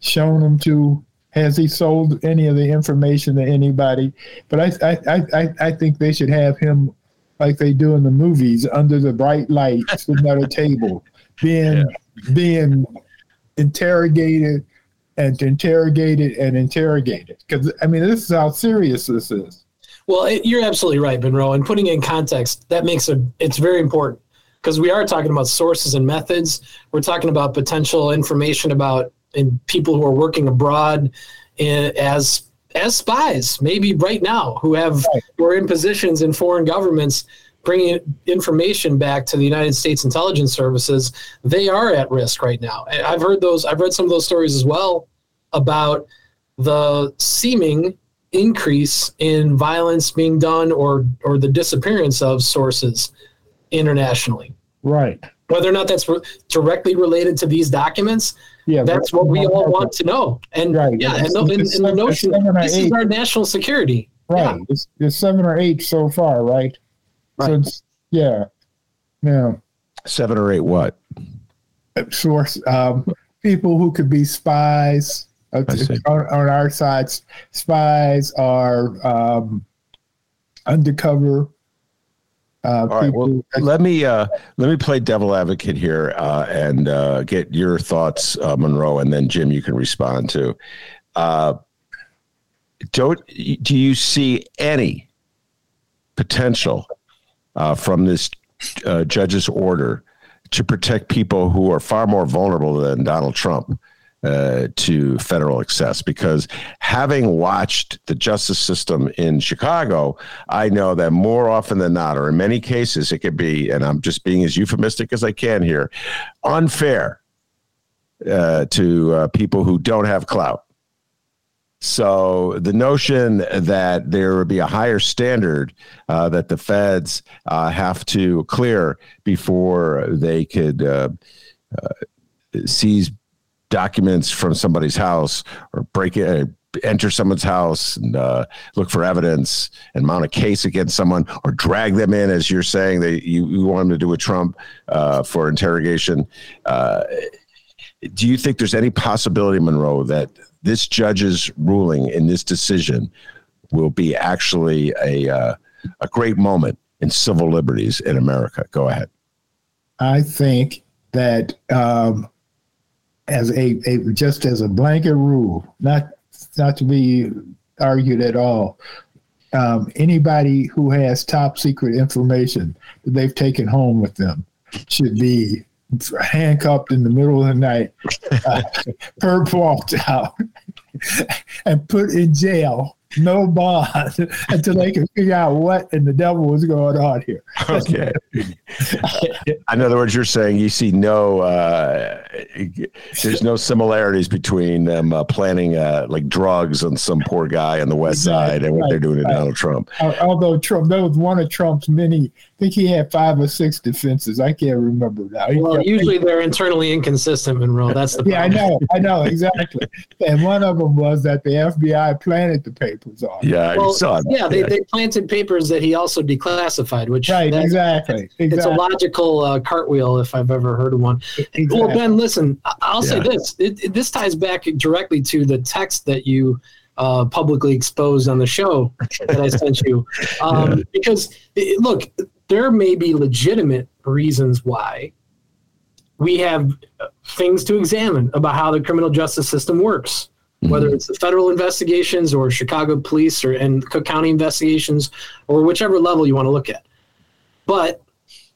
shown them to, has he sold any of the information to anybody? But I, I, I, I think they should have him like they do in the movies under the bright lights, sitting at a table, being yeah. being interrogated and interrogated and interrogated. Because I mean, this is how serious this is. Well, it, you're absolutely right, Monroe. And putting it in context, that makes it it's very important because we are talking about sources and methods. We're talking about potential information about and people who are working abroad in, as as spies, maybe right now, who have right. who are in positions in foreign governments bringing information back to the United States intelligence services, they are at risk right now. I've heard those. I've read some of those stories as well about the seeming increase in violence being done or or the disappearance of sources internationally. Right. Whether or not that's re- directly related to these documents, yeah, that's what we all want to know. And right. yeah, and, and, and the notion this is our national security. Right. Yeah. It's, it's, seven or eight so far, right? Right. So yeah. Yeah. Seven or eight what? Source um, people who could be spies uh, on, on, our side. Spies are um, undercover uh, All right. Well, let me uh, let me play devil advocate here uh, and uh, get your thoughts, uh, Monroe, and then Jim, you can respond to. Uh, don't do you see any potential from this judge's order to protect people who are far more vulnerable than Donald Trump? Uh, to federal excess because having watched the justice system in Chicago, I know that more often than not, or in many cases, it could be, and I'm just being as euphemistic as I can here, unfair uh, to uh, people who don't have clout. So the notion that there would be a higher standard uh, that the feds uh, have to clear before they could uh, uh seize documents from somebody's house or break it, uh, enter someone's house and uh, look for evidence and mount a case against someone or drag them in, as you're saying that you, you want them to do with Trump uh, for interrogation. Uh, do you think there's any possibility, Monroe, that this judge's ruling in this decision will be actually a uh, a great moment in civil liberties in America? Go ahead. I think that um, as a, a just as a blanket rule, not not to be argued at all, um, anybody who has top secret information that they've taken home with them should be handcuffed in the middle of the night, uh, perp walked out, and put in jail no bond until they can figure out what in the devil was going on here. Okay. in other words, you're saying you see no, uh, there's no similarities between them uh, planning uh, like drugs on some poor guy on the west exactly. side and what right, they're doing to right. Donald Trump. Although Trump, that was one of Trump's many. I think he had five or six defenses. I can't remember now. Well, usually they're internally inconsistent, Monroe. That's the problem. yeah, I know, I know exactly. and one of them was that the FBI planted the papers on. Yeah, well, saw that. Yeah, they, they planted papers that he also declassified, which right, exactly, exactly. It's a logical uh, cartwheel if I've ever heard of one. Exactly. Well, Ben, listen, I'll yeah. say this: it, it, this ties back directly to the text that you uh, publicly exposed on the show that I sent you, um, yeah. because it, look, there may be legitimate reasons why we have things to examine about how the criminal justice system works mm-hmm. whether it's the federal investigations or Chicago police or and Cook County investigations or whichever level you want to look at. But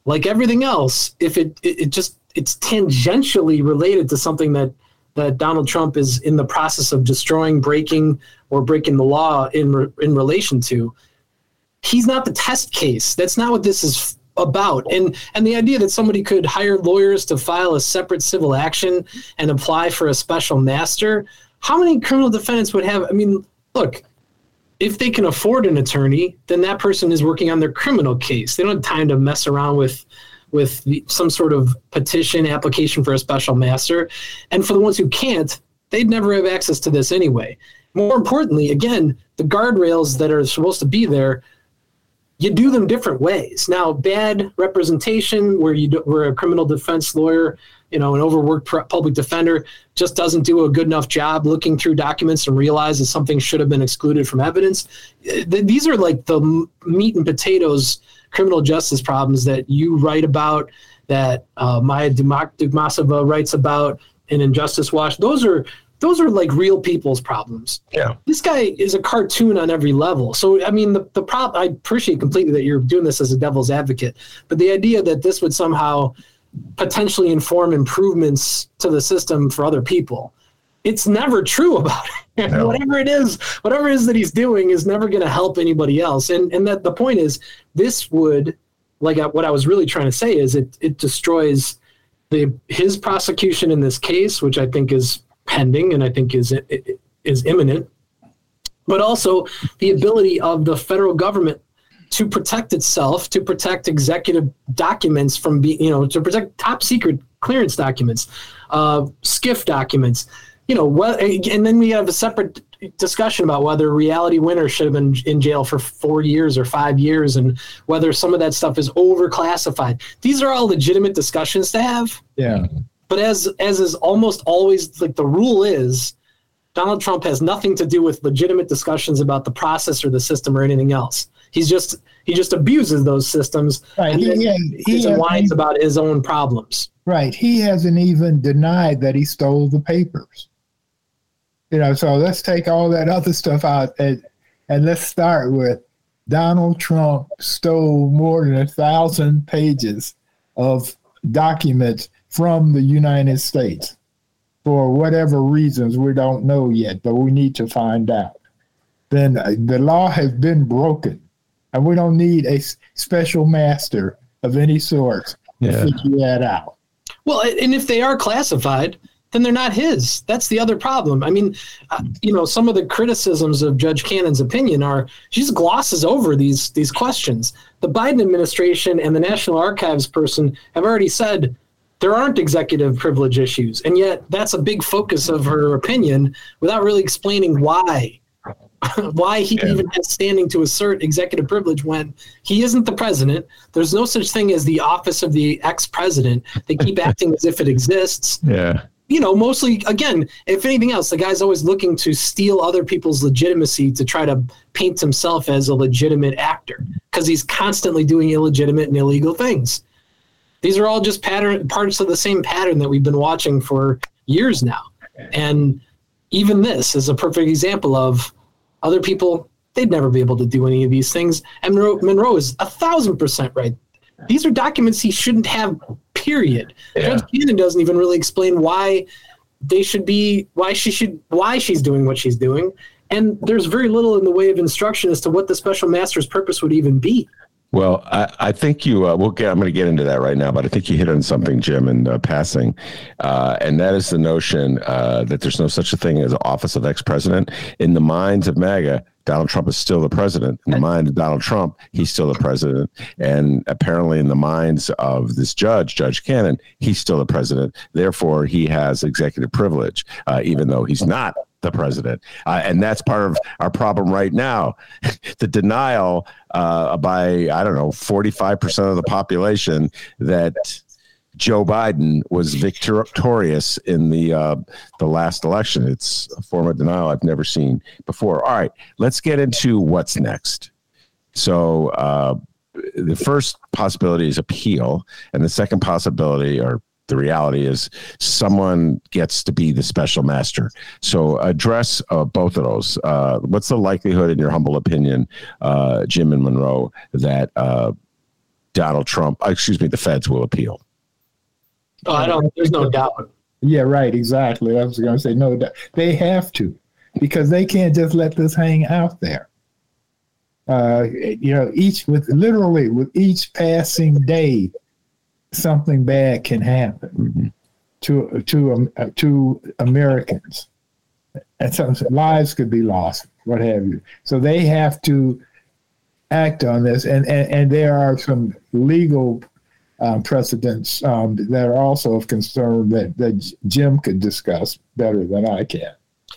like everything else, if it, it, it just it's tangentially related to something that that Donald Trump is in the process of destroying, breaking, or breaking the law in re, in relation to, he's not the test case. That's not what this is about. And and the idea that somebody could hire lawyers to file a separate civil action and apply for a special master, how many criminal defendants would have? I mean, look, if they can afford an attorney, then that person is working on their criminal case. They don't have time to mess around with with some sort of petition application for a special master. And for the ones who can't, they'd never have access to this anyway. More importantly, again, the guardrails that are supposed to be there, you do them different ways. Now, bad representation, where you do, where a criminal defense lawyer you know, an overworked public defender just doesn't do a good enough job looking through documents and realizes something should have been excluded from evidence. These are like the meat and potatoes criminal justice problems that you write about, that uh, Maya Dukmasova writes about in Injustice Watch. Those are those are like real people's problems. Yeah. This guy is a cartoon on every level. So I mean the the prop I appreciate completely that you're doing this as a devil's advocate, but the idea that this would somehow potentially inform improvements to the system for other people. It's never true about it. No. whatever it is, whatever it is that he's doing is never going to help anybody else. And and that the point is, this would, like I, what I was really trying to say is, it it destroys the his prosecution in this case, which I think is pending and I think is is imminent, but also the ability of the federal government to protect itself, to protect executive documents from being, you know, to protect top secret clearance documents, uh, SCIF documents, you know, well, and then we have a separate discussion about whether reality winner should have been in jail for four years or five years and whether some of that stuff is overclassified. These are all legitimate discussions to have. Yeah. But as as is almost always like the rule is, Donald Trump has nothing to do with legitimate discussions about the process or the system or anything else. He's just he just abuses those systems right. and he, he, he whines about his own problems. Right. He hasn't even denied that he stole the papers. You know, so let's take all that other stuff out and and let's start with Donald Trump stole more than a thousand pages of documents from the United States for whatever reasons we don't know yet, but we need to find out. Then uh, the law has been broken and we don't need a special master of any sort yeah. to figure that out. Well, and if they are classified, then they're not his. That's the other problem. I mean, uh, you know, some of the criticisms of Judge Cannon's opinion are she just glosses over these these questions. The Biden administration and the National Archives person have already said there aren't executive privilege issues, and yet that's a big focus of her opinion without really explaining why why he yeah. even has standing to assert executive privilege when he isn't the president. There's no such thing as the office of the ex-president. They keep acting as if it exists. Yeah. You know, mostly again, if anything else, the guy's always looking to steal other people's legitimacy to try to paint himself as a legitimate actor because he's constantly doing illegitimate and illegal things. These are all just pattern parts of the same pattern that we've been watching for years now. And even this is a perfect example of other people, they'd never be able to do any of these things. And Monroe, Monroe is a thousand percent right. These are documents he shouldn't have, period. Yeah. Judge Cannon doesn't even really explain why they should be, why she should, why she's doing what she's doing. And there's very little in the way of instruction as to what the special master's purpose would even be. Well, I, I think you. Uh, we'll get. I'm going to get into that right now, but I think you hit on something, Jim, in uh, passing, uh, and that is the notion uh, that there's no such a thing as office of ex-president. In the minds of MAGA, Donald Trump is still the president. In the mind of Donald Trump, he's still the president, and apparently, in the minds of this judge, Judge Cannon, he's still the president. Therefore, he has executive privilege, uh, even though he's not the president. Uh, and that's part of our problem right now. the denial uh, by, I don't know, 45% of the population that Joe Biden was victorious in the uh, the last election. It's a form of denial I've never seen before. All right, let's get into what's next. So, uh, the first possibility is appeal, and the second possibility, or the reality is someone gets to be the special master. So address uh, both of those. Uh, what's the likelihood, in your humble opinion, uh, Jim and Monroe, that uh, Donald Trump, uh, excuse me, the feds will appeal? Oh, I don't, there's no doubt. Yeah, right. Exactly. I was going to say no. doubt. They have to, because they can't just let this hang out there. Uh, you know, each with literally with each passing day, something bad can happen Mm-hmm. to to um, uh, to Americans, and some lives could be lost, what have you. So they have to act on this, and and, and there are some legal um, precedents um, that are also of concern that that Jim could discuss better than I can.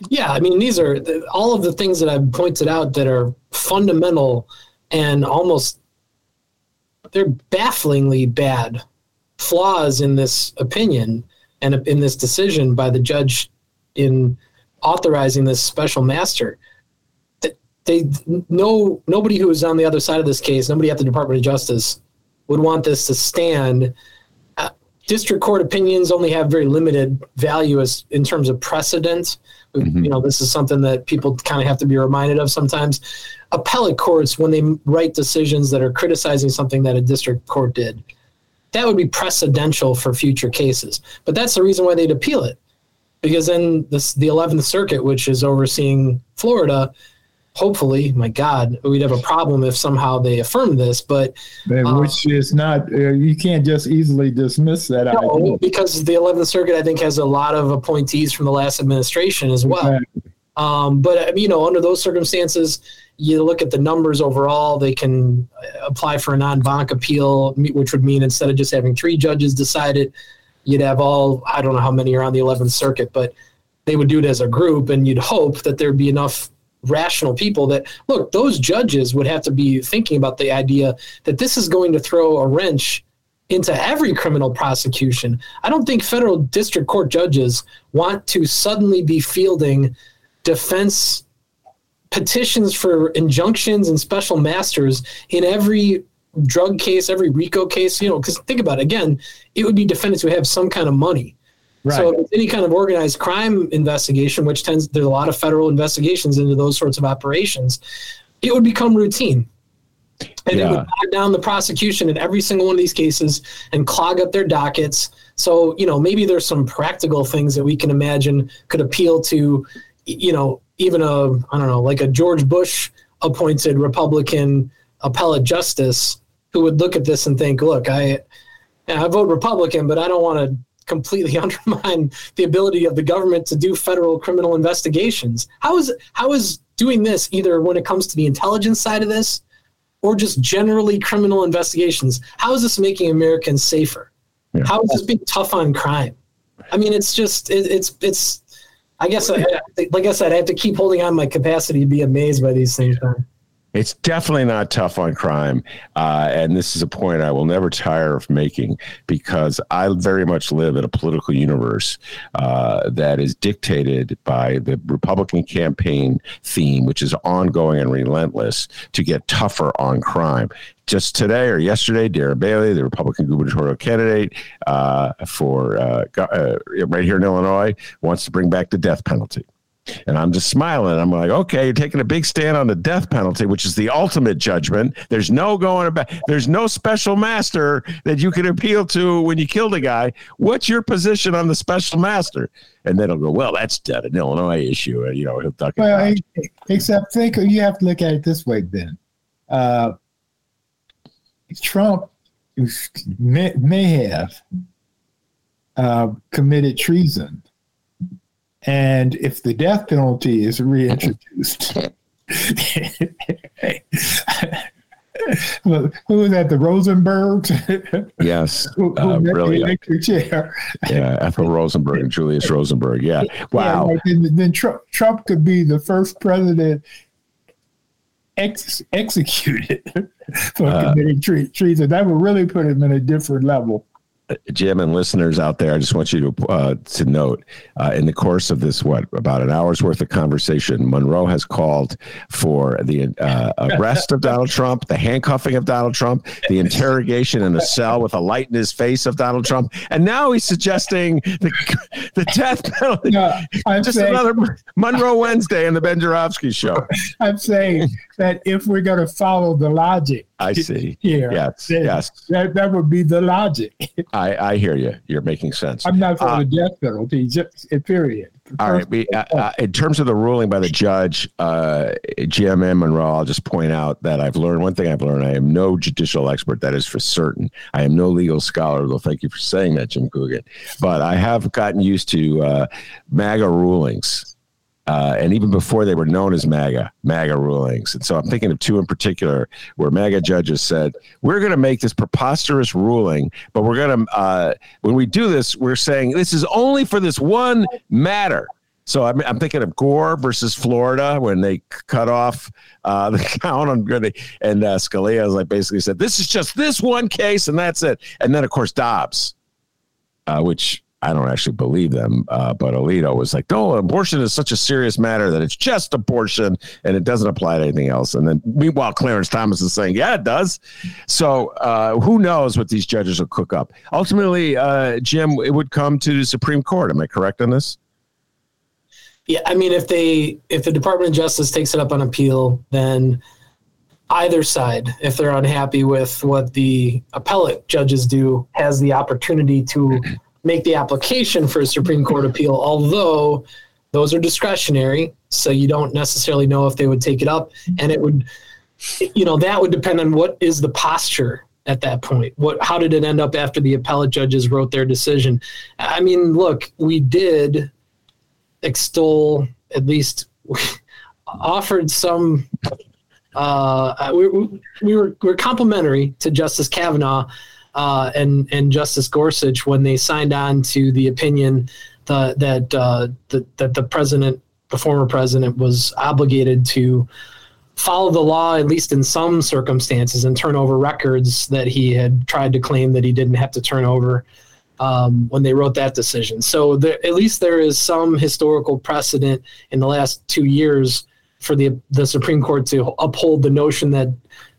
Yeah, I mean, these are the, all of the things that I've pointed out that are fundamental and almost they're bafflingly bad flaws in this opinion and in this decision by the judge in authorizing this special master. Th- They no nobody who is on the other side of this case, nobody at the Department of Justice would want this to stand. Uh, district court opinions only have very limited value as in terms of precedent. You know, this is something that people kind of have to be reminded of sometimes. Appellate courts, when they write decisions that are criticizing something that a district court did, that would be precedential for future cases. But that's the reason why they'd appeal it, because then this, the Eleventh Circuit, which is overseeing Florida, hopefully, my God, we'd have a problem if somehow they affirm this. But Uh, which is not uh, you can't just easily dismiss that idea. no, because the Eleventh Circuit, I think, has a lot of appointees from the last administration as well. Exactly. Um, but uh, you know, under those circumstances, you look at the numbers overall. They can apply for a en banc appeal, which would mean instead of just having three judges decide it, you'd have all. I don't know how many are on the Eleventh Circuit, but they would do it as a group, and you'd hope that there'd be enough rational people that look. Those judges would have to be thinking about the idea that this is going to throw a wrench into every criminal prosecution. I don't think federal district court judges want to suddenly be fielding defense petitions for injunctions and special masters in every drug case, every RICO case, you know, because think about it again, it would be defendants who have some kind of money. Right. So if it's any kind of organized crime investigation, which tends there's a lot of federal investigations into those sorts of operations, it would become routine. And it would bog down the prosecution in every single one of these cases and clog up their dockets. So, you know, maybe there's some practical things that we can imagine could appeal to, you know, even a, I don't know, like a George Bush appointed Republican appellate justice who would look at this and think, look, I, I vote Republican, but I don't want to completely undermine the ability of the government to do federal criminal investigations. How is how is doing this either when it comes to the intelligence side of this or just generally criminal investigations? How is this making Americans safer? Yeah. How is this being tough on crime? I mean, it's just it, it's it's. I guess like I said, I have to keep holding on my capacity to be amazed by these things. It's definitely not tough on crime. Uh, and this is a point I will never tire of making because I very much live in a political universe uh, that is dictated by the Republican campaign theme, which is ongoing and relentless to get tougher on crime. Just today or yesterday, Darren Bailey, the Republican gubernatorial candidate uh, for uh, uh, right here in Illinois, wants to bring back the death penalty. And I'm just smiling. I'm like, okay, you're taking a big stand on the death penalty, which is the ultimate judgment. There's no going about. There's no special master that you can appeal to when you killed a guy. What's your position on the special master? And then he'll go, well, that's dead, an Illinois issue. You know, he'll duck well, except think you have to look at it this way, Ben. Uh, Trump may, may have uh, committed treason and if the death penalty is reintroduced, who was that? The Rosenbergs? Yes, who, who uh, really. Chair. Yeah, Ethel Rosenberg and Julius Rosenberg. Yeah, wow. Yeah, then, then Trump, Trump could be the first president ex- executed for uh, committing tre- treason. That would really put him in a different level. Jim and listeners out there, I just want you to uh, to note uh, in the course of this what about an hour's worth of conversation, Monroe has called for the uh, arrest of Donald Trump, the handcuffing of Donald Trump, the interrogation in a cell with a light in his face of Donald Trump, and now he's suggesting the the death penalty. No, just saying, another Monroe Wednesday in the Ben Joravsky show. I'm saying that if we're going to follow the logic, I see. Here, yes, yes, that, that would be the logic. I, I hear you. You're making sense. I'm not for uh, the death penalty. Just period. All right. We, uh, uh, in terms of the ruling by the judge, uh, GMM Monroe, I'll just point out that I've learned one thing. I've learned I am no judicial expert. That is for certain. I am no legal scholar. Though thank you for saying that, Jim Coogan. But I have gotten used to uh, MAGA rulings uh, and even before they were known as MAGA, MAGA rulings. And so I'm thinking of two in particular where MAGA judges said, we're going to make this preposterous ruling, but we're going to, uh, when we do this, we're saying this is only for this one matter. So I'm, I'm thinking of Gore versus Florida when they cut off uh, the count on good. And uh, Scalia like basically said, this is just this one case and that's it. And then, of course, Dobbs, uh, which I don't actually believe them, uh, but Alito was like, "No, abortion is such a serious matter that it's just abortion and it doesn't apply to anything else." And then, meanwhile, Clarence Thomas is saying, "Yeah, it does." So, uh, who knows what these judges will cook up? Ultimately, uh, Jim, it would come to the Supreme Court. Am I correct on this? Yeah, I mean, if they if the Department of Justice takes it up on appeal, then either side, if they're unhappy with what the appellate judges do, has the opportunity to make the application for a Supreme Court appeal, although those are discretionary. So you don't necessarily know if they would take it up. And it would, you know, that would depend on what is the posture at that point. What, how did it end up after the appellate judges wrote their decision? I mean, look, we did extol, at least offered some uh, we, we were we were complimentary to Justice Kavanaugh uh, and and Justice Gorsuch when they signed on to the opinion the, that uh, the, that the president, the former president, was obligated to follow the law at least in some circumstances and turn over records that he had tried to claim that he didn't have to turn over um, when they wrote that decision. So there, at least there is some historical precedent in the last two years for the the Supreme Court to uphold the notion that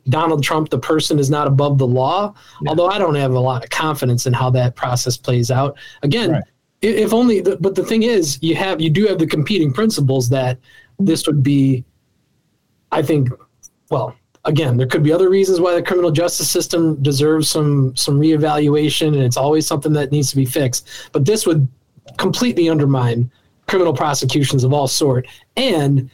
Donald Trump, the person, is not above the law. Yeah. Although I don't have a lot of confidence in how that process plays out. Again, right. if only. The, but the thing is, you have you do have the competing principles that this would be. I think, well, again, there could be other reasons why the criminal justice system deserves some some reevaluation, and it's always something that needs to be fixed. But this would completely undermine criminal prosecutions of all sort and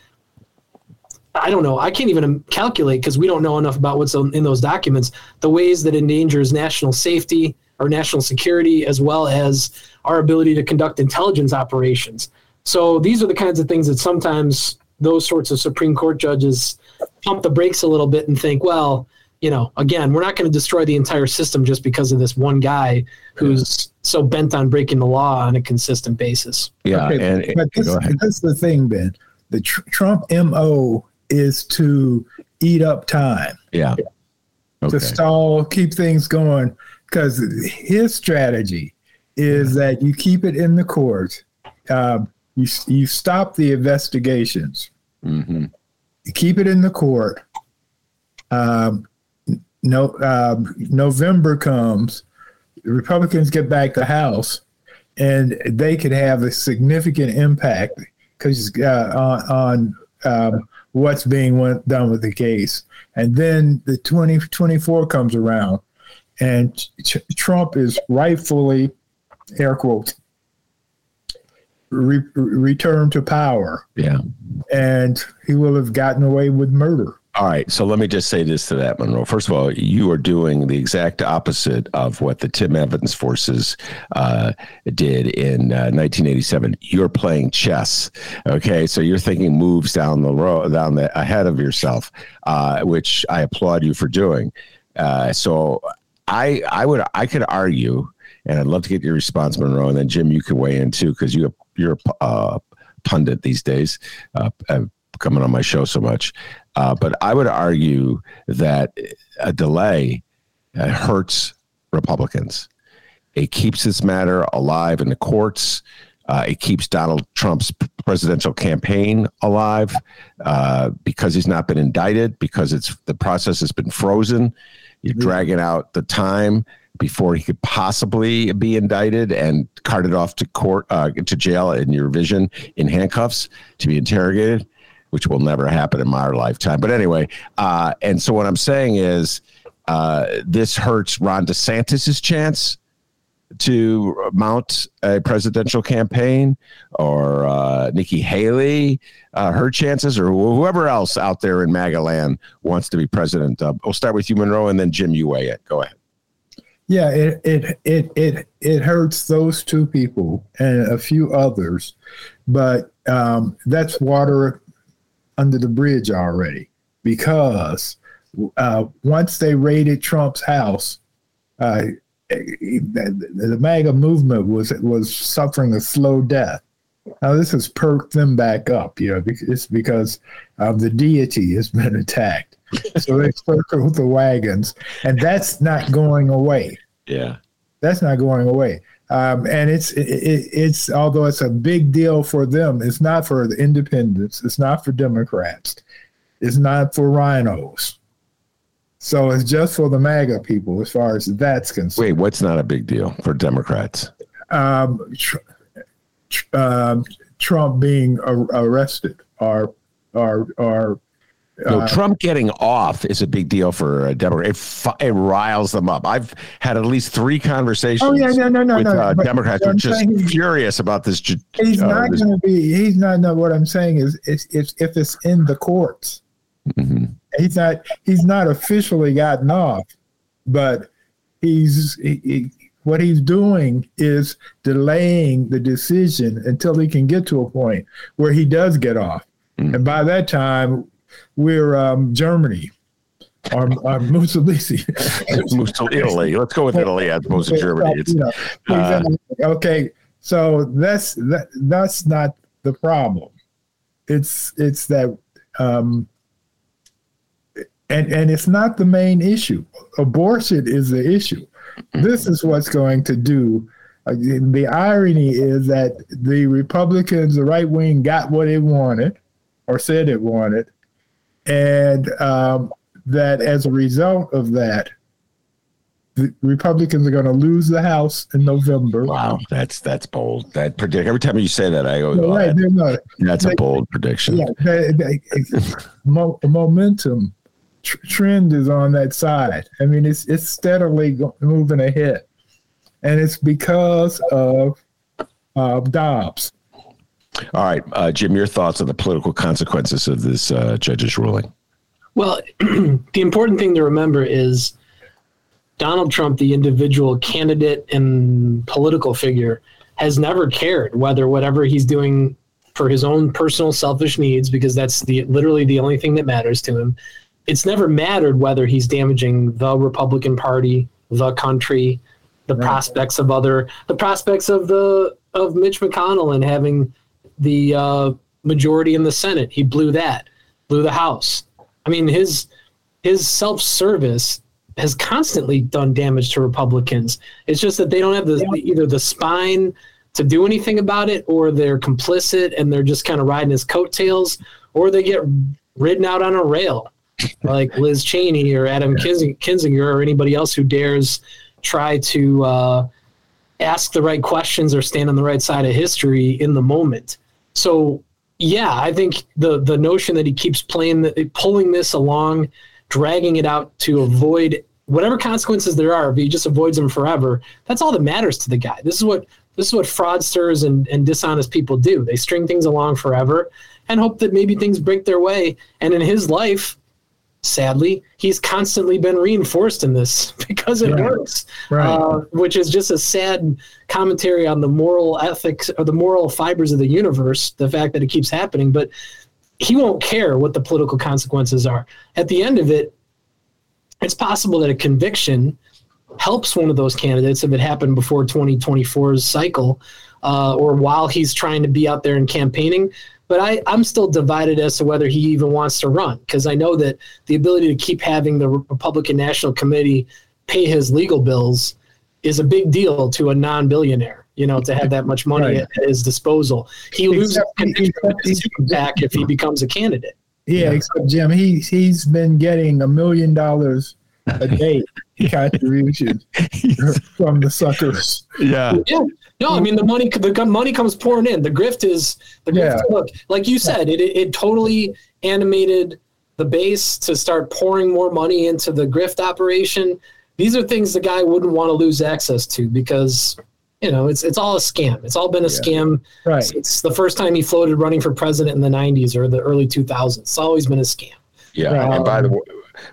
I don't know. I can't even um, calculate because we don't know enough about what's in those documents. The ways that endangers national safety or national security, as well as our ability to conduct intelligence operations. So these are the kinds of things that sometimes those sorts of Supreme Court judges pump the brakes a little bit and think, well, you know, again, we're not going to destroy the entire system just because of this one guy who's so bent on breaking the law on a consistent basis. Yeah, okay, and, but this, that's the thing, Ben. The tr- Trump mo is to eat up time. Yeah. Okay. To stall, keep things going, because his strategy is that you keep it in the court. Um, you you stop the investigations. Mm-hmm. You keep it in the court. Um, no, um, November comes. The Republicans get back the House, and they could have a significant impact because uh, on, on um, what's being went, done with the case. And then the 2024 comes around, and Ch- Trump is rightfully, air quotes, re- returned to power. Yeah. And he will have gotten away with murder. All right. So let me just say this to that, Monroe. First of all, you are doing the exact opposite of what the Tim Evans forces uh, did in uh, 1987. You're playing chess. Okay. So you're thinking moves down the road, down the ahead of yourself, uh, which I applaud you for doing. Uh, so I, I would, I could argue, and I'd love to get your response, Monroe, and then Jim, you can weigh in too, because you, you're a uh, pundit these days, uh, coming on my show so much. Uh, but I would argue that a delay uh, hurts Republicans. It keeps this matter alive in the courts. Uh, it keeps Donald Trump's presidential campaign alive uh, because he's not been indicted, because it's the process has been frozen. You're mm-hmm. dragging out the time before he could possibly be indicted and carted off to court uh, to jail in your vision in handcuffs to be interrogated which will never happen in my lifetime. But anyway, uh, and so what I'm saying is uh, this hurts Ron DeSantis's chance to mount a presidential campaign or uh, Nikki Haley, uh, her chances, or whoever else out there in MAGA wants to be president. Uh, we'll start with you, Monroe, and then Jim, you weigh it. Go ahead. Yeah, it, it it it it hurts those two people and a few others, but um, that's water under the bridge already because uh, once they raided Trump's house, uh, the, the MAGA movement was was suffering a slow death. Now this has perked them back up, you know, it's because um, the deity has been attacked. so they circled the wagons, and that's not going away. Yeah, that's not going away. Um, and it's it, it's although it's a big deal for them, it's not for the independents, it's not for Democrats, it's not for RINOs. So it's just for the MAGA people, as far as that's concerned. Wait, what's not a big deal for Democrats? Um, tr- tr- um, Trump being ar- arrested or or or no, uh, Trump getting off is a big deal for a Democrat. It, it riles them up. I've had at least three conversations oh, yeah, no, no, no, with no, uh, Democrats who are just furious about this. He's uh, not going to be. He's not. No, what I'm saying is, is, is if it's in the courts, mm-hmm. he's not. He's not officially gotten off, but he's. He, he, what he's doing is delaying the decision until he can get to a point where he does get off. Mm-hmm. And by that time, we're um, Germany. Or, or Mussolini. Mussolini. Let's go with Italy as opposed to Germany. uh, okay, so that's that, that's not the problem. It's it's that um, and and it's not the main issue. Abortion is the issue. This is what's going to do. The irony is that the Republicans, the right wing, got what it wanted, or said it wanted, and um, that as a result of that, the Republicans are going to lose the House in November. Wow, that's that's bold. That predict every time you say that, I go, no, right, no, that's they, a bold prediction. Yeah, they, they, mo- momentum tr- trend is on that side. I mean, it's it's steadily go- moving ahead, and it's because of uh, Dobbs. All right, uh, Jim, your thoughts on the political consequences of this uh, judge's ruling? Well, the important thing to remember is Donald Trump, the individual candidate and political figure, has never cared whether whatever he's doing for his own personal selfish needs, because that's the literally the only thing that matters to him. It's never mattered whether he's damaging the Republican Party, the country, the right. prospects of other, the prospects of the of Mitch McConnell and having the uh, majority in the Senate. He blew that. blew the House. I mean, his his self service has constantly done damage to Republicans. It's just that they don't have the either the spine to do anything about it, or they're complicit and they're just kind of riding his coattails, or they get ridden out on a rail, like Liz Cheney or Adam Kinzinger or anybody else who dares try to uh, ask the right questions or stand on the right side of history in the moment. So yeah, I think the the notion that he keeps playing, the, pulling this along, dragging it out to avoid whatever consequences there are, if he just avoids them forever, that's all that matters to the guy. This is what this is what fraudsters and, and dishonest people do. They string things along forever and hope that maybe things break their way. And in his life, sadly, he's constantly been reinforced in this because it right. works, right. Uh, which is just a sad commentary on the moral ethics or the moral fibers of the universe, the fact that it keeps happening. But he won't care what the political consequences are. At the end of it, it's possible that a conviction helps one of those candidates if it happened before 2024's cycle uh, or while he's trying to be out there and campaigning. But I, I'm still divided as to whether he even wants to run because I know that the ability to keep having the Republican National Committee pay his legal bills is a big deal to a non billionaire, you know, to have that much money right. at his disposal. He loses his back if he becomes a candidate. Yeah, except Jim, he he's been getting a million dollars a day contribution from the suckers. Yeah. Yeah. No, I mean the money. The money comes pouring in. The grift is the grift. Yeah. Look, like you said, it, it it totally animated the base to start pouring more money into the grift operation. These are things the guy wouldn't want to lose access to because you know it's it's all a scam. It's all been a yeah. scam. Right. It's the first time he floated running for president in the '90s or the early 2000s. It's always been a scam. Yeah, right. and by the um, way,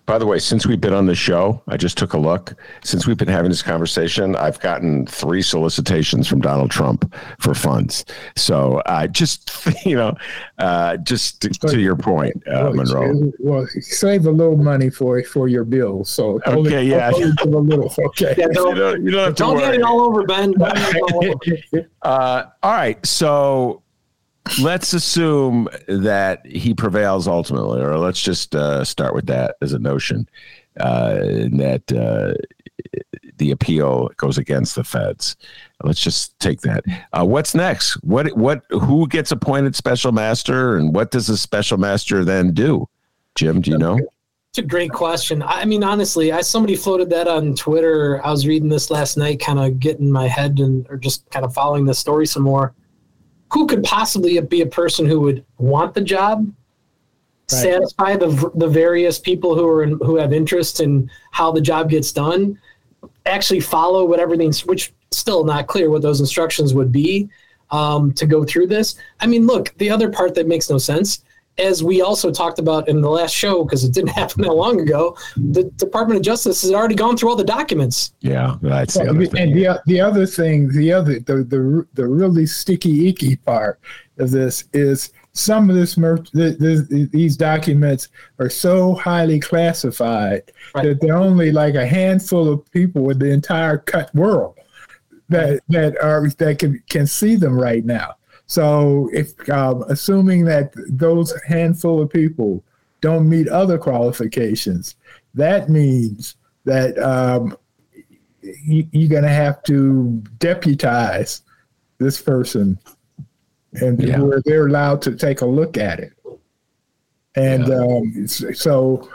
by the way, since we've been on the show, I just took a look. Since we've been having this conversation, I've gotten three solicitations from Donald Trump for funds. So uh, just you know, uh, just to, to, your point, uh, well, Monroe. Well, save a little money for for your bills. So okay, yeah, a little. Okay, yeah, don't, you don't, you don't, don't get it all over, Ben. All over. Uh, all right, so let's assume that he prevails ultimately, or let's just uh, start with that as a notion uh, that uh, the appeal goes against the feds. Let's just take that. Uh, what's next? What what who gets appointed special master, and what does the special master then do? Jim, do you know? It's a great question. I mean, honestly, I somebody floated that on Twitter. I was reading this last night, kind of getting my head and or just kind of following the story some more who could possibly be a person who would want the job, right. satisfy the the various people who are in, who have interest in how the job gets done, actually follow what everything's which still not clear what those instructions would be um, to go through this. I mean, look, the other part that makes no sense as we also talked about in the last show, because it didn't happen that long ago, the Department of Justice has already gone through all the documents. Yeah, that's the other thing. And the, the other thing, the other the, the the really sticky icky part of this is some of this merch, these documents are so highly classified right. that there are only like a handful of people in the entire cut world that that are that can can see them right now. So, if um, assuming that those handful of people don't meet other qualifications, that means that um, you, you're going to have to deputize this person, and yeah. where they're allowed to take a look at it. And yeah. um, so,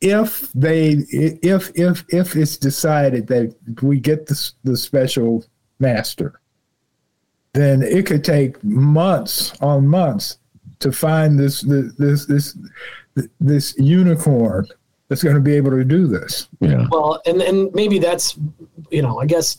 if they if if if it's decided that we get the, the special master then it could take months on months to find this this this this unicorn that's going to be able to do this. Yeah. Well, and and maybe that's you know, I guess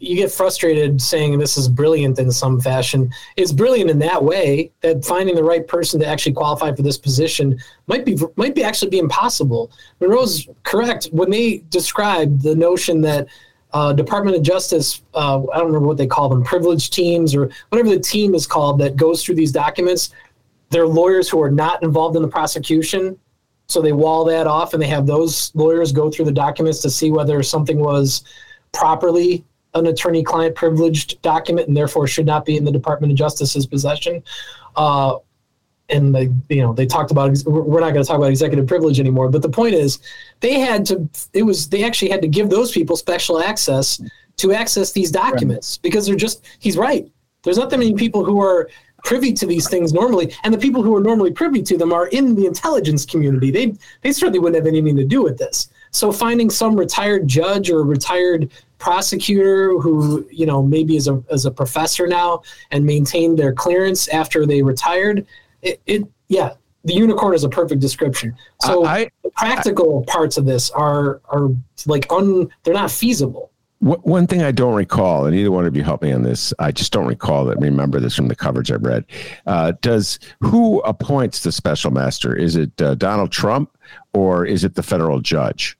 you get frustrated saying this is brilliant in some fashion. It's brilliant in that way that finding the right person to actually qualify for this position might be might be actually be impossible. Monroe's correct when they describe the notion that uh, Department of Justice, uh, I don't remember what they call them, privileged teams or whatever the team is called that goes through these documents. They're lawyers who are not involved in the prosecution. So they wall that off and they have those lawyers go through the documents to see whether something was properly an attorney client privileged document and therefore should not be in the Department of Justice's possession. Uh, and they you know they talked about we're not going to talk about executive privilege anymore but the point is they had to it was they actually had to give those people special access to access these documents right. because they're just he's right. There's not that many people who are privy to these things normally and the people who are normally privy to them are in the intelligence community. They they certainly wouldn't have anything to do with this. So finding some retired judge or retired prosecutor who you know maybe is a as a professor now and maintained their clearance after they retired it, it yeah, the unicorn is a perfect description. So I, the practical I, parts of this are are like un they're not feasible. One thing I don't recall, and either one of you help me on this, I just don't recall that. Remember this from the coverage I've read. Uh, does who appoints the special master? Is it uh, Donald Trump or is it the federal judge?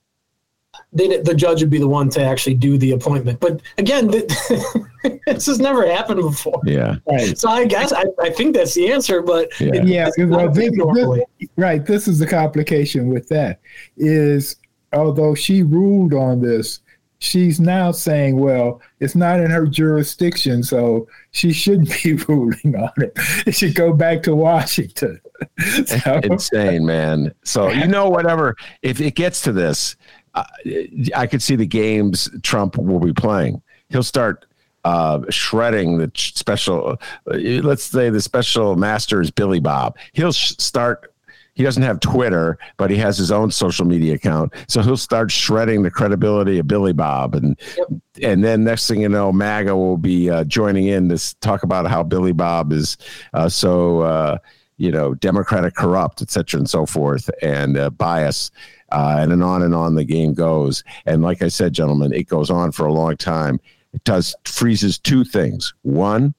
They, the judge would be the one to actually do the appointment. But again, this has never happened before. Yeah. Right. So I guess I, I think that's the answer. But yeah, yeah well, this, this, right. This is the complication with that is although she ruled on this, she's now saying, well, it's not in her jurisdiction, so she shouldn't be ruling on it. It should go back to Washington. so. Insane, man. So you know, whatever. If it gets to this I could see the games Trump will be playing. He'll start uh, shredding the special. Uh, let's say the special master is Billy Bob. He'll sh- start. He doesn't have Twitter, but he has his own social media account. So he'll start shredding the credibility of Billy Bob, and yep. and then next thing you know, MAGA will be uh, joining in to talk about how Billy Bob is uh, so uh, you know democratic corrupt, et cetera, and so forth, and uh, bias uh, and then on and on the game goes. And like I said, gentlemen, it goes on for a long time. It does freezes two things. One,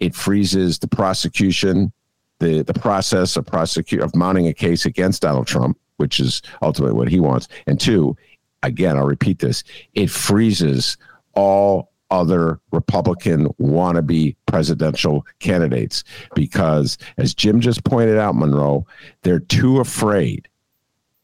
it freezes the prosecution, the the process of prosecute of mounting a case against Donald Trump, which is ultimately what he wants. And two, again, I'll repeat this: it freezes all other Republican wannabe presidential candidates because, as Jim just pointed out, Monroe, they're too afraid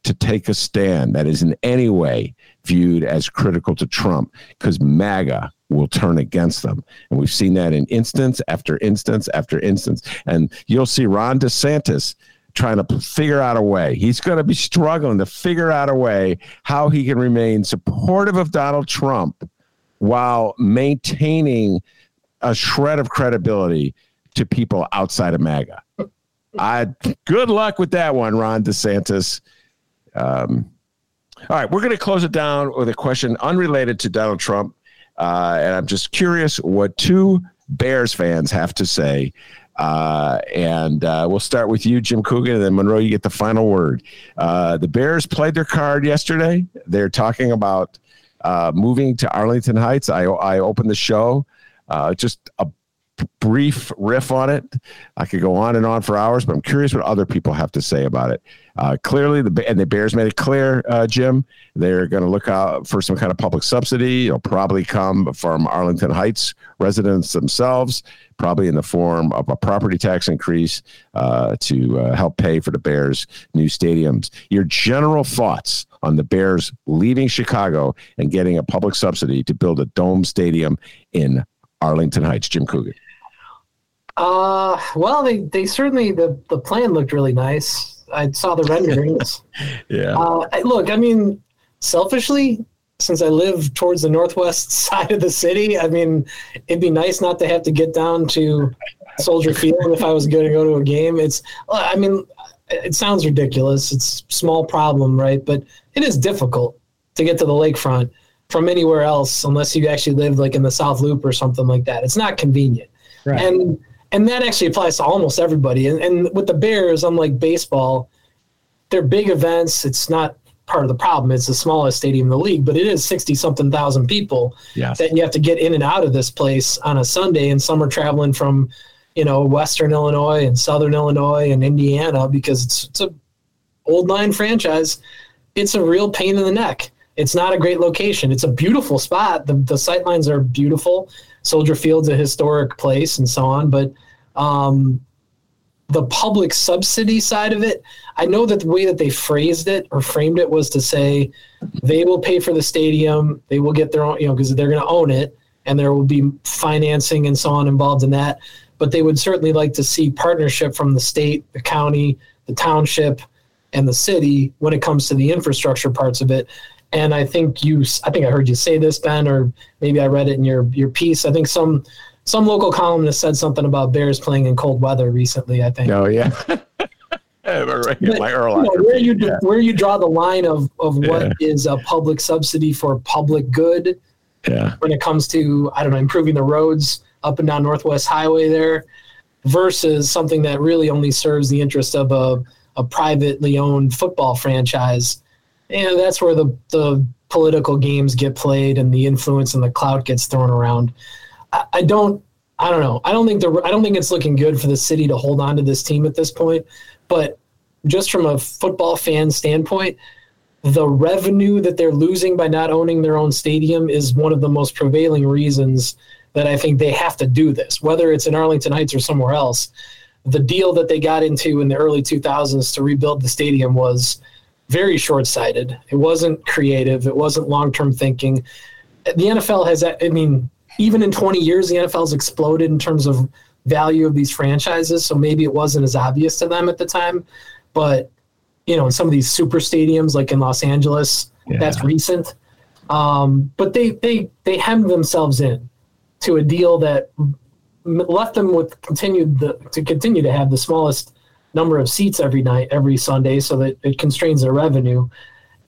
to take a stand that is in any way viewed as critical to Trump because MAGA will turn against them. And we've seen that in instance after instance after instance. And you'll see Ron DeSantis trying to figure out a way. He's going to be struggling to figure out a way how he can remain supportive of Donald Trump while maintaining a shred of credibility to people outside of MAGA. I good luck with that one, Ron DeSantis. Um, all right, we're going to close it down with a question unrelated to Donald Trump. Uh, and I'm just curious what two Bears fans have to say. Uh, and uh, we'll start with you, Jim Coogan, and then Monroe, you get the final word. Uh, the Bears played their card yesterday. They're talking about uh, moving to Arlington Heights. I, I opened the show. Uh, just a brief riff on it. I could go on and on for hours, but I'm curious what other people have to say about it. Uh, clearly, the and the Bears made it clear, uh, Jim, they're going to look out for some kind of public subsidy. It'll probably come from Arlington Heights residents themselves, probably in the form of a property tax increase uh, to uh, help pay for the Bears' new stadiums. Your general thoughts on the Bears leaving Chicago and getting a public subsidy to build a dome stadium in Arlington Heights, Jim Coogan. Uh, well, they, they certainly the the plan looked really nice. I saw the renderings. yeah. Uh, look, I mean, selfishly, since I live towards the northwest side of the city, I mean, it'd be nice not to have to get down to Soldier Field if I was going to go to a game. It's, I mean, it sounds ridiculous. It's small problem, right? But it is difficult to get to the lakefront from anywhere else unless you actually live like in the South Loop or something like that. It's not convenient. Right. And and that actually applies to almost everybody. And, and with the Bears, unlike baseball, they're big events. It's not part of the problem. It's the smallest stadium in the league, but it is 60 something thousand people yes. that you have to get in and out of this place on a Sunday. And some are traveling from, you know, Western Illinois and Southern Illinois and Indiana because it's, it's a old line franchise. It's a real pain in the neck. It's not a great location. It's a beautiful spot. The, the sight lines are beautiful. Soldier Field's a historic place and so on. But um, the public subsidy side of it, I know that the way that they phrased it or framed it was to say they will pay for the stadium, they will get their own, you know, because they're going to own it, and there will be financing and so on involved in that. but they would certainly like to see partnership from the state, the county, the township, and the city when it comes to the infrastructure parts of it. And I think you, I think I heard you say this, Ben, or maybe I read it in your your piece. I think some some local columnist said something about Bears playing in cold weather recently. I think. Oh yeah. right, but, my Earl you know, where you yeah. where you draw the line of of what yeah. is a public subsidy for public good. Yeah. When it comes to I don't know improving the roads up and down Northwest Highway there, versus something that really only serves the interest of a a privately owned football franchise. And that's where the the political games get played and the influence and the clout gets thrown around. I, I don't I don't know. I don't think the I don't think it's looking good for the city to hold on to this team at this point. But just from a football fan standpoint, the revenue that they're losing by not owning their own stadium is one of the most prevailing reasons that I think they have to do this, whether it's in Arlington Heights or somewhere else. The deal that they got into in the early 2000s to rebuild the stadium was very short sighted. It wasn't creative, it wasn't long term thinking. The NFL has, I mean, even in 20 years, the NFL has exploded in terms of value of these franchises. So maybe it wasn't as obvious to them at the time, but you know, in some of these super stadiums like in Los Angeles, yeah. that's recent. Um, but they they they hemmed themselves in to a deal that left them with continued the, to continue to have the smallest number of seats every night, every Sunday, so that it constrains their revenue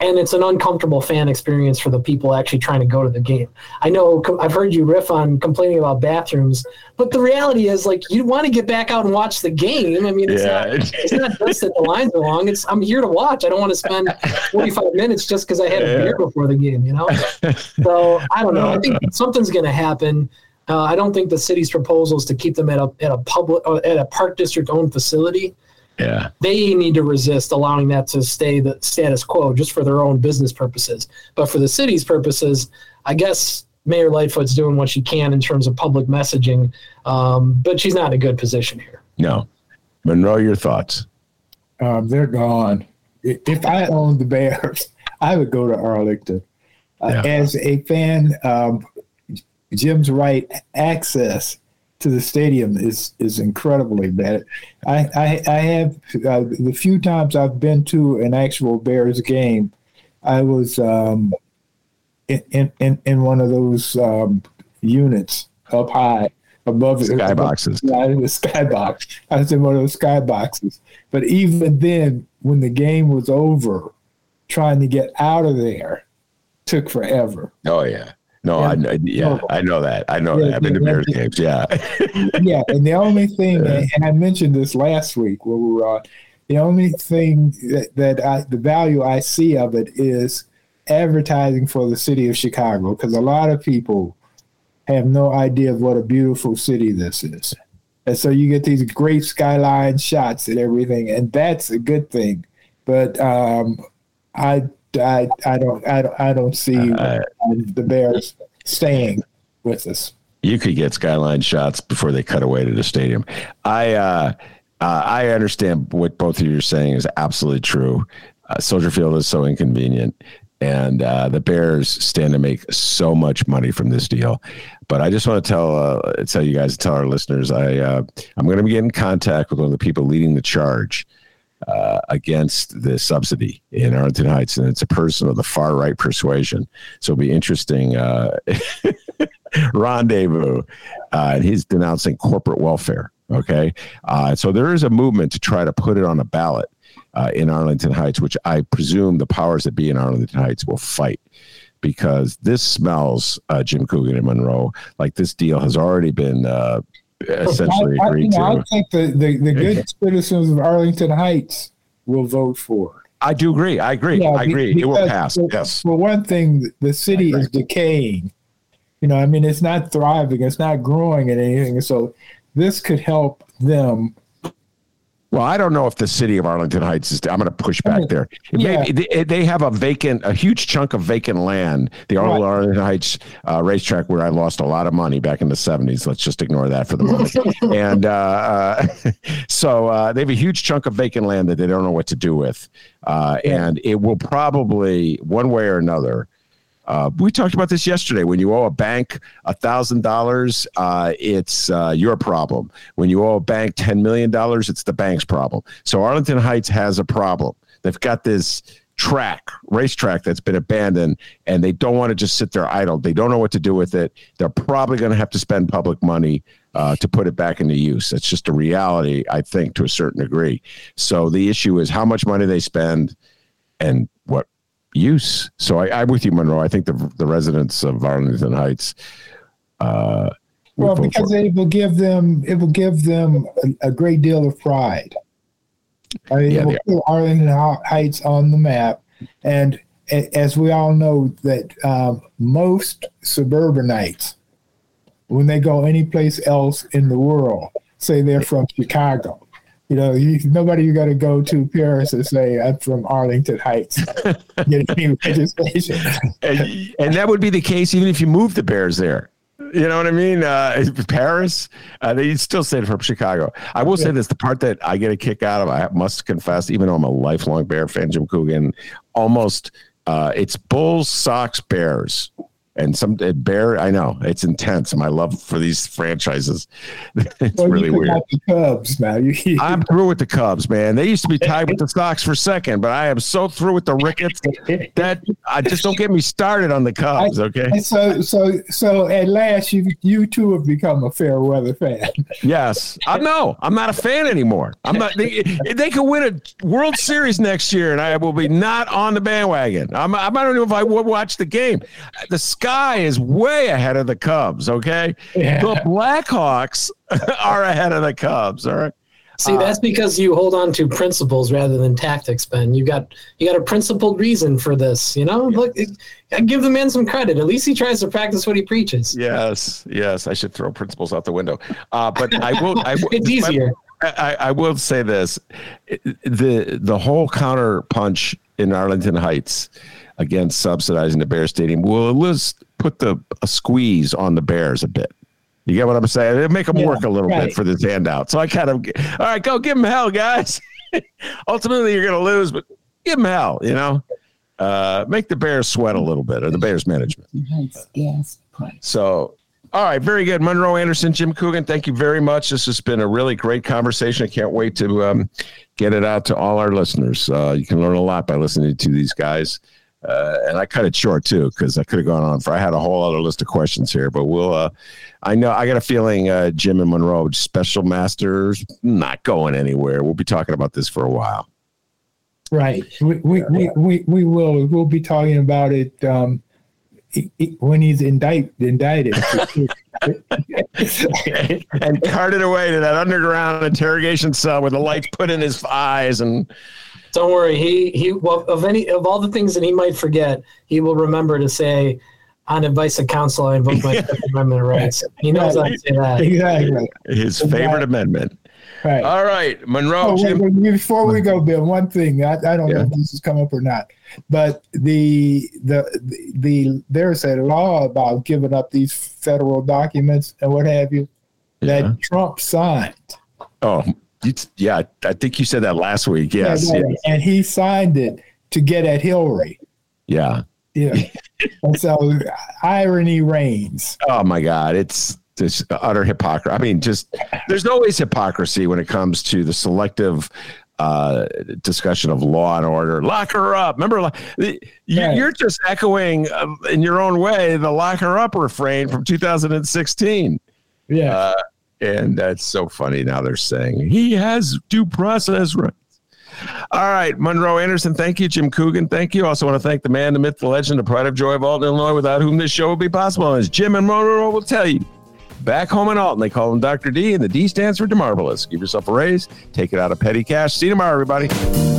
and it's an uncomfortable fan experience for the people actually trying to go to the game. I know I've heard you riff on complaining about bathrooms, but the reality is like you want to get back out and watch the game. I mean, it's, yeah. not, it's not just that the lines are long. It's I'm here to watch. I don't want to spend 45 minutes just because I had a beer before the game. You know, so I don't know. I think something's going to happen. Uh, I don't think the city's proposal is to keep them at a at a public at a park district owned facility yeah. They need to resist allowing that to stay the status quo just for their own business purposes. But for the city's purposes, I guess Mayor Lightfoot's doing what she can in terms of public messaging, um, but she's not in a good position here. No. Monroe, your thoughts? Um, they're gone. If I owned the Bears, I would go to Arlington. Uh, yeah. As a fan, um, Jim's right. Access to the stadium is is incredibly bad. I I, I have uh, the few times I've been to an actual Bears game, I was um, in, in in one of those um, units up high above the skyboxes. Yeah, in the skybox. I was in one of those skyboxes. But even then, when the game was over, trying to get out of there took forever. Oh yeah. No, yeah. I yeah, I know that. I know yeah, that. I've been to Bears games. Yeah. yeah, and the only thing, and I mentioned this last week where we were on, the only thing that, that I, the value I see of it is advertising for the city of Chicago because a lot of people have no idea of what a beautiful city this is. And so you get these great skyline shots and everything, and that's a good thing. But um, I I, I don't I don't I don't see uh, the Bears staying with us. You could get skyline shots before they cut away to the stadium. I uh, uh, I understand what both of you are saying is absolutely true. Uh, Soldier Field is so inconvenient, and uh, the Bears stand to make so much money from this deal. But I just want to tell uh, tell you guys, tell our listeners, I I'm going to be getting in contact with one of the people leading the charge uh, against the subsidy in Arlington Heights, and it's a person of the far right persuasion. So it'll be interesting uh, rendezvous. Uh, and he's denouncing corporate welfare. Okay, uh, so there is a movement to try to put it on a ballot uh, in Arlington Heights, which I presume the powers that be in Arlington Heights will fight because this smells, uh, Jim Coogan and Monroe, like this deal has already been uh, essentially I, I, agreed you know, to. I think the, the, the good citizens of Arlington Heights will vote for it. I do agree. I agree. Yeah, I agree. It will pass. For, yes. For one thing, the city is decaying. You know, I mean, it's not thriving. It's not growing at anything. So this could help them well, I don't know if the city of Arlington Heights is. I'm going to push back there. Yeah. Maybe, they, have a vacant, a huge chunk of vacant land. The right. Arlington Heights uh, racetrack, where I lost a lot of money back in the 70s. Let's just ignore that for the moment. and uh, uh, so uh, they have a huge chunk of vacant land that they don't know what to do with, uh, yeah. and it will probably, one way or another, Uh, we talked about this yesterday. When you owe a bank a thousand dollars, uh, it's uh, your problem. When you owe a bank ten million dollars, it's the bank's problem. So Arlington Heights has a problem. They've got this track, racetrack that's been abandoned, and they don't want to just sit there idle. They don't know what to do with it. They're probably going to have to spend public money uh, to put it back into use. It's just a reality, I think, to a certain degree. So the issue is how much money they spend and what use. So I, I'm with you, Monroe. I think the the residents of Arlington Heights. Uh, well, because it will give them it will give them a, a great deal of pride. I mean, yeah, it will put Arlington Heights on the map, and as we all know, that um, most suburbanites, when they go anyplace else in the world, say they're from Chicago, you know, you, nobody you got to go to Paris and say I'm from Arlington Heights. get any registration. and, and, that would be the case even if you moved the Bears there. You know what I mean? Uh, Paris, uh, they still say from Chicago. I will yeah. say this: the part that I get a kick out of, I must confess, even though I'm a lifelong Bear fan, Jim Coogan, almost uh, it's Bulls, Sox, Bears and some eh, bear. I know it's intense. My love for these franchises, it's well, really weird. The Cubs now. I'm through with the Cubs, man. They used to be tied with the Sox for second, but I am so through with the Ricketts that I just don't get me started on the Cubs. Okay. So so so at last you you too have become a fair weather fan. Yes, I know. I'm not a fan anymore. I'm not. They, they could win a World Series next year, and I will be not on the bandwagon. I'm, I don't know if I would watch the game. The Sky Sky is way ahead of the Cubs. Okay, yeah. the Blackhawks are ahead of the Cubs. All right. See, uh, that's because you hold on to principles rather than tactics, Ben. You got you got a principled reason for this. You know, look, it, give the man some credit. At least he tries to practice what he preaches. Yes, yes. I should throw principles out the window. Uh, but I will. I, it's easier. I, I, will say this: the the whole counter punch in Arlington Heights against subsidizing the Bear Stadium will let's put the a squeeze on the Bears a bit. You get what I'm saying? It'll make them yeah, work a little right. bit for this handout. So I kind of, all right, go give them hell, guys. Ultimately, you're going to lose, but give them hell. You know, uh, make the Bears sweat a little bit, or the Bears management. Yes. So all right, very good. Monroe Anderson, Jim Coogan, thank you very much. This has been a really great conversation. I can't wait to um, get it out to all our listeners. Uh, you can learn a lot by listening to these guys. Uh, and I cut it short too because I could have gone on for. I had a whole other list of questions here, but we'll. Uh, I know I got a feeling uh, Jim and Monroe, special masters, not going anywhere. We'll be talking about this for a while. Right. We we, we, we, we will. We'll be talking about it um, when he's indict, indicted. and carted away to that underground interrogation cell with the lights put in his eyes and don't worry. He he. Well, of any of all the things that he might forget, he will remember to say, "On advice of counsel, I invoke my Fifth Amendment rights." He knows how to say that. Exactly. His favorite amendment. Right. All right, Monroe. Oh, wait, wait, before we go, Bill, one thing I, I don't yeah. know if this has come up or not, but the, the the the there's a law about giving up these federal documents and what have you that yeah. Trump signed. Oh, yeah, I think you said that last week. Yes, yeah, yes. and he signed it to get at Hillary. Yeah, yeah. and so irony reigns. Oh my God, it's this utter hypocrisy. I mean, just there's always hypocrisy when it comes to the selective uh, discussion of law and order. Lock her up. Remember, you, are just echoing uh, in your own way the lock her up refrain from 2016. Yeah. Uh, and that's so funny. Now they're saying he has due process rights. All right, Monroe Anderson, thank you. Jim Coogan, thank you. Also want to thank the man, the myth, the legend, the pride of joy of Alton, Illinois, without whom this show would be possible. As Jim and Monroe will tell you, back home in Alton, they call him Dr. D, and the D stands for DeMarvelous. Give yourself a raise, take it out of petty cash. See you tomorrow, everybody.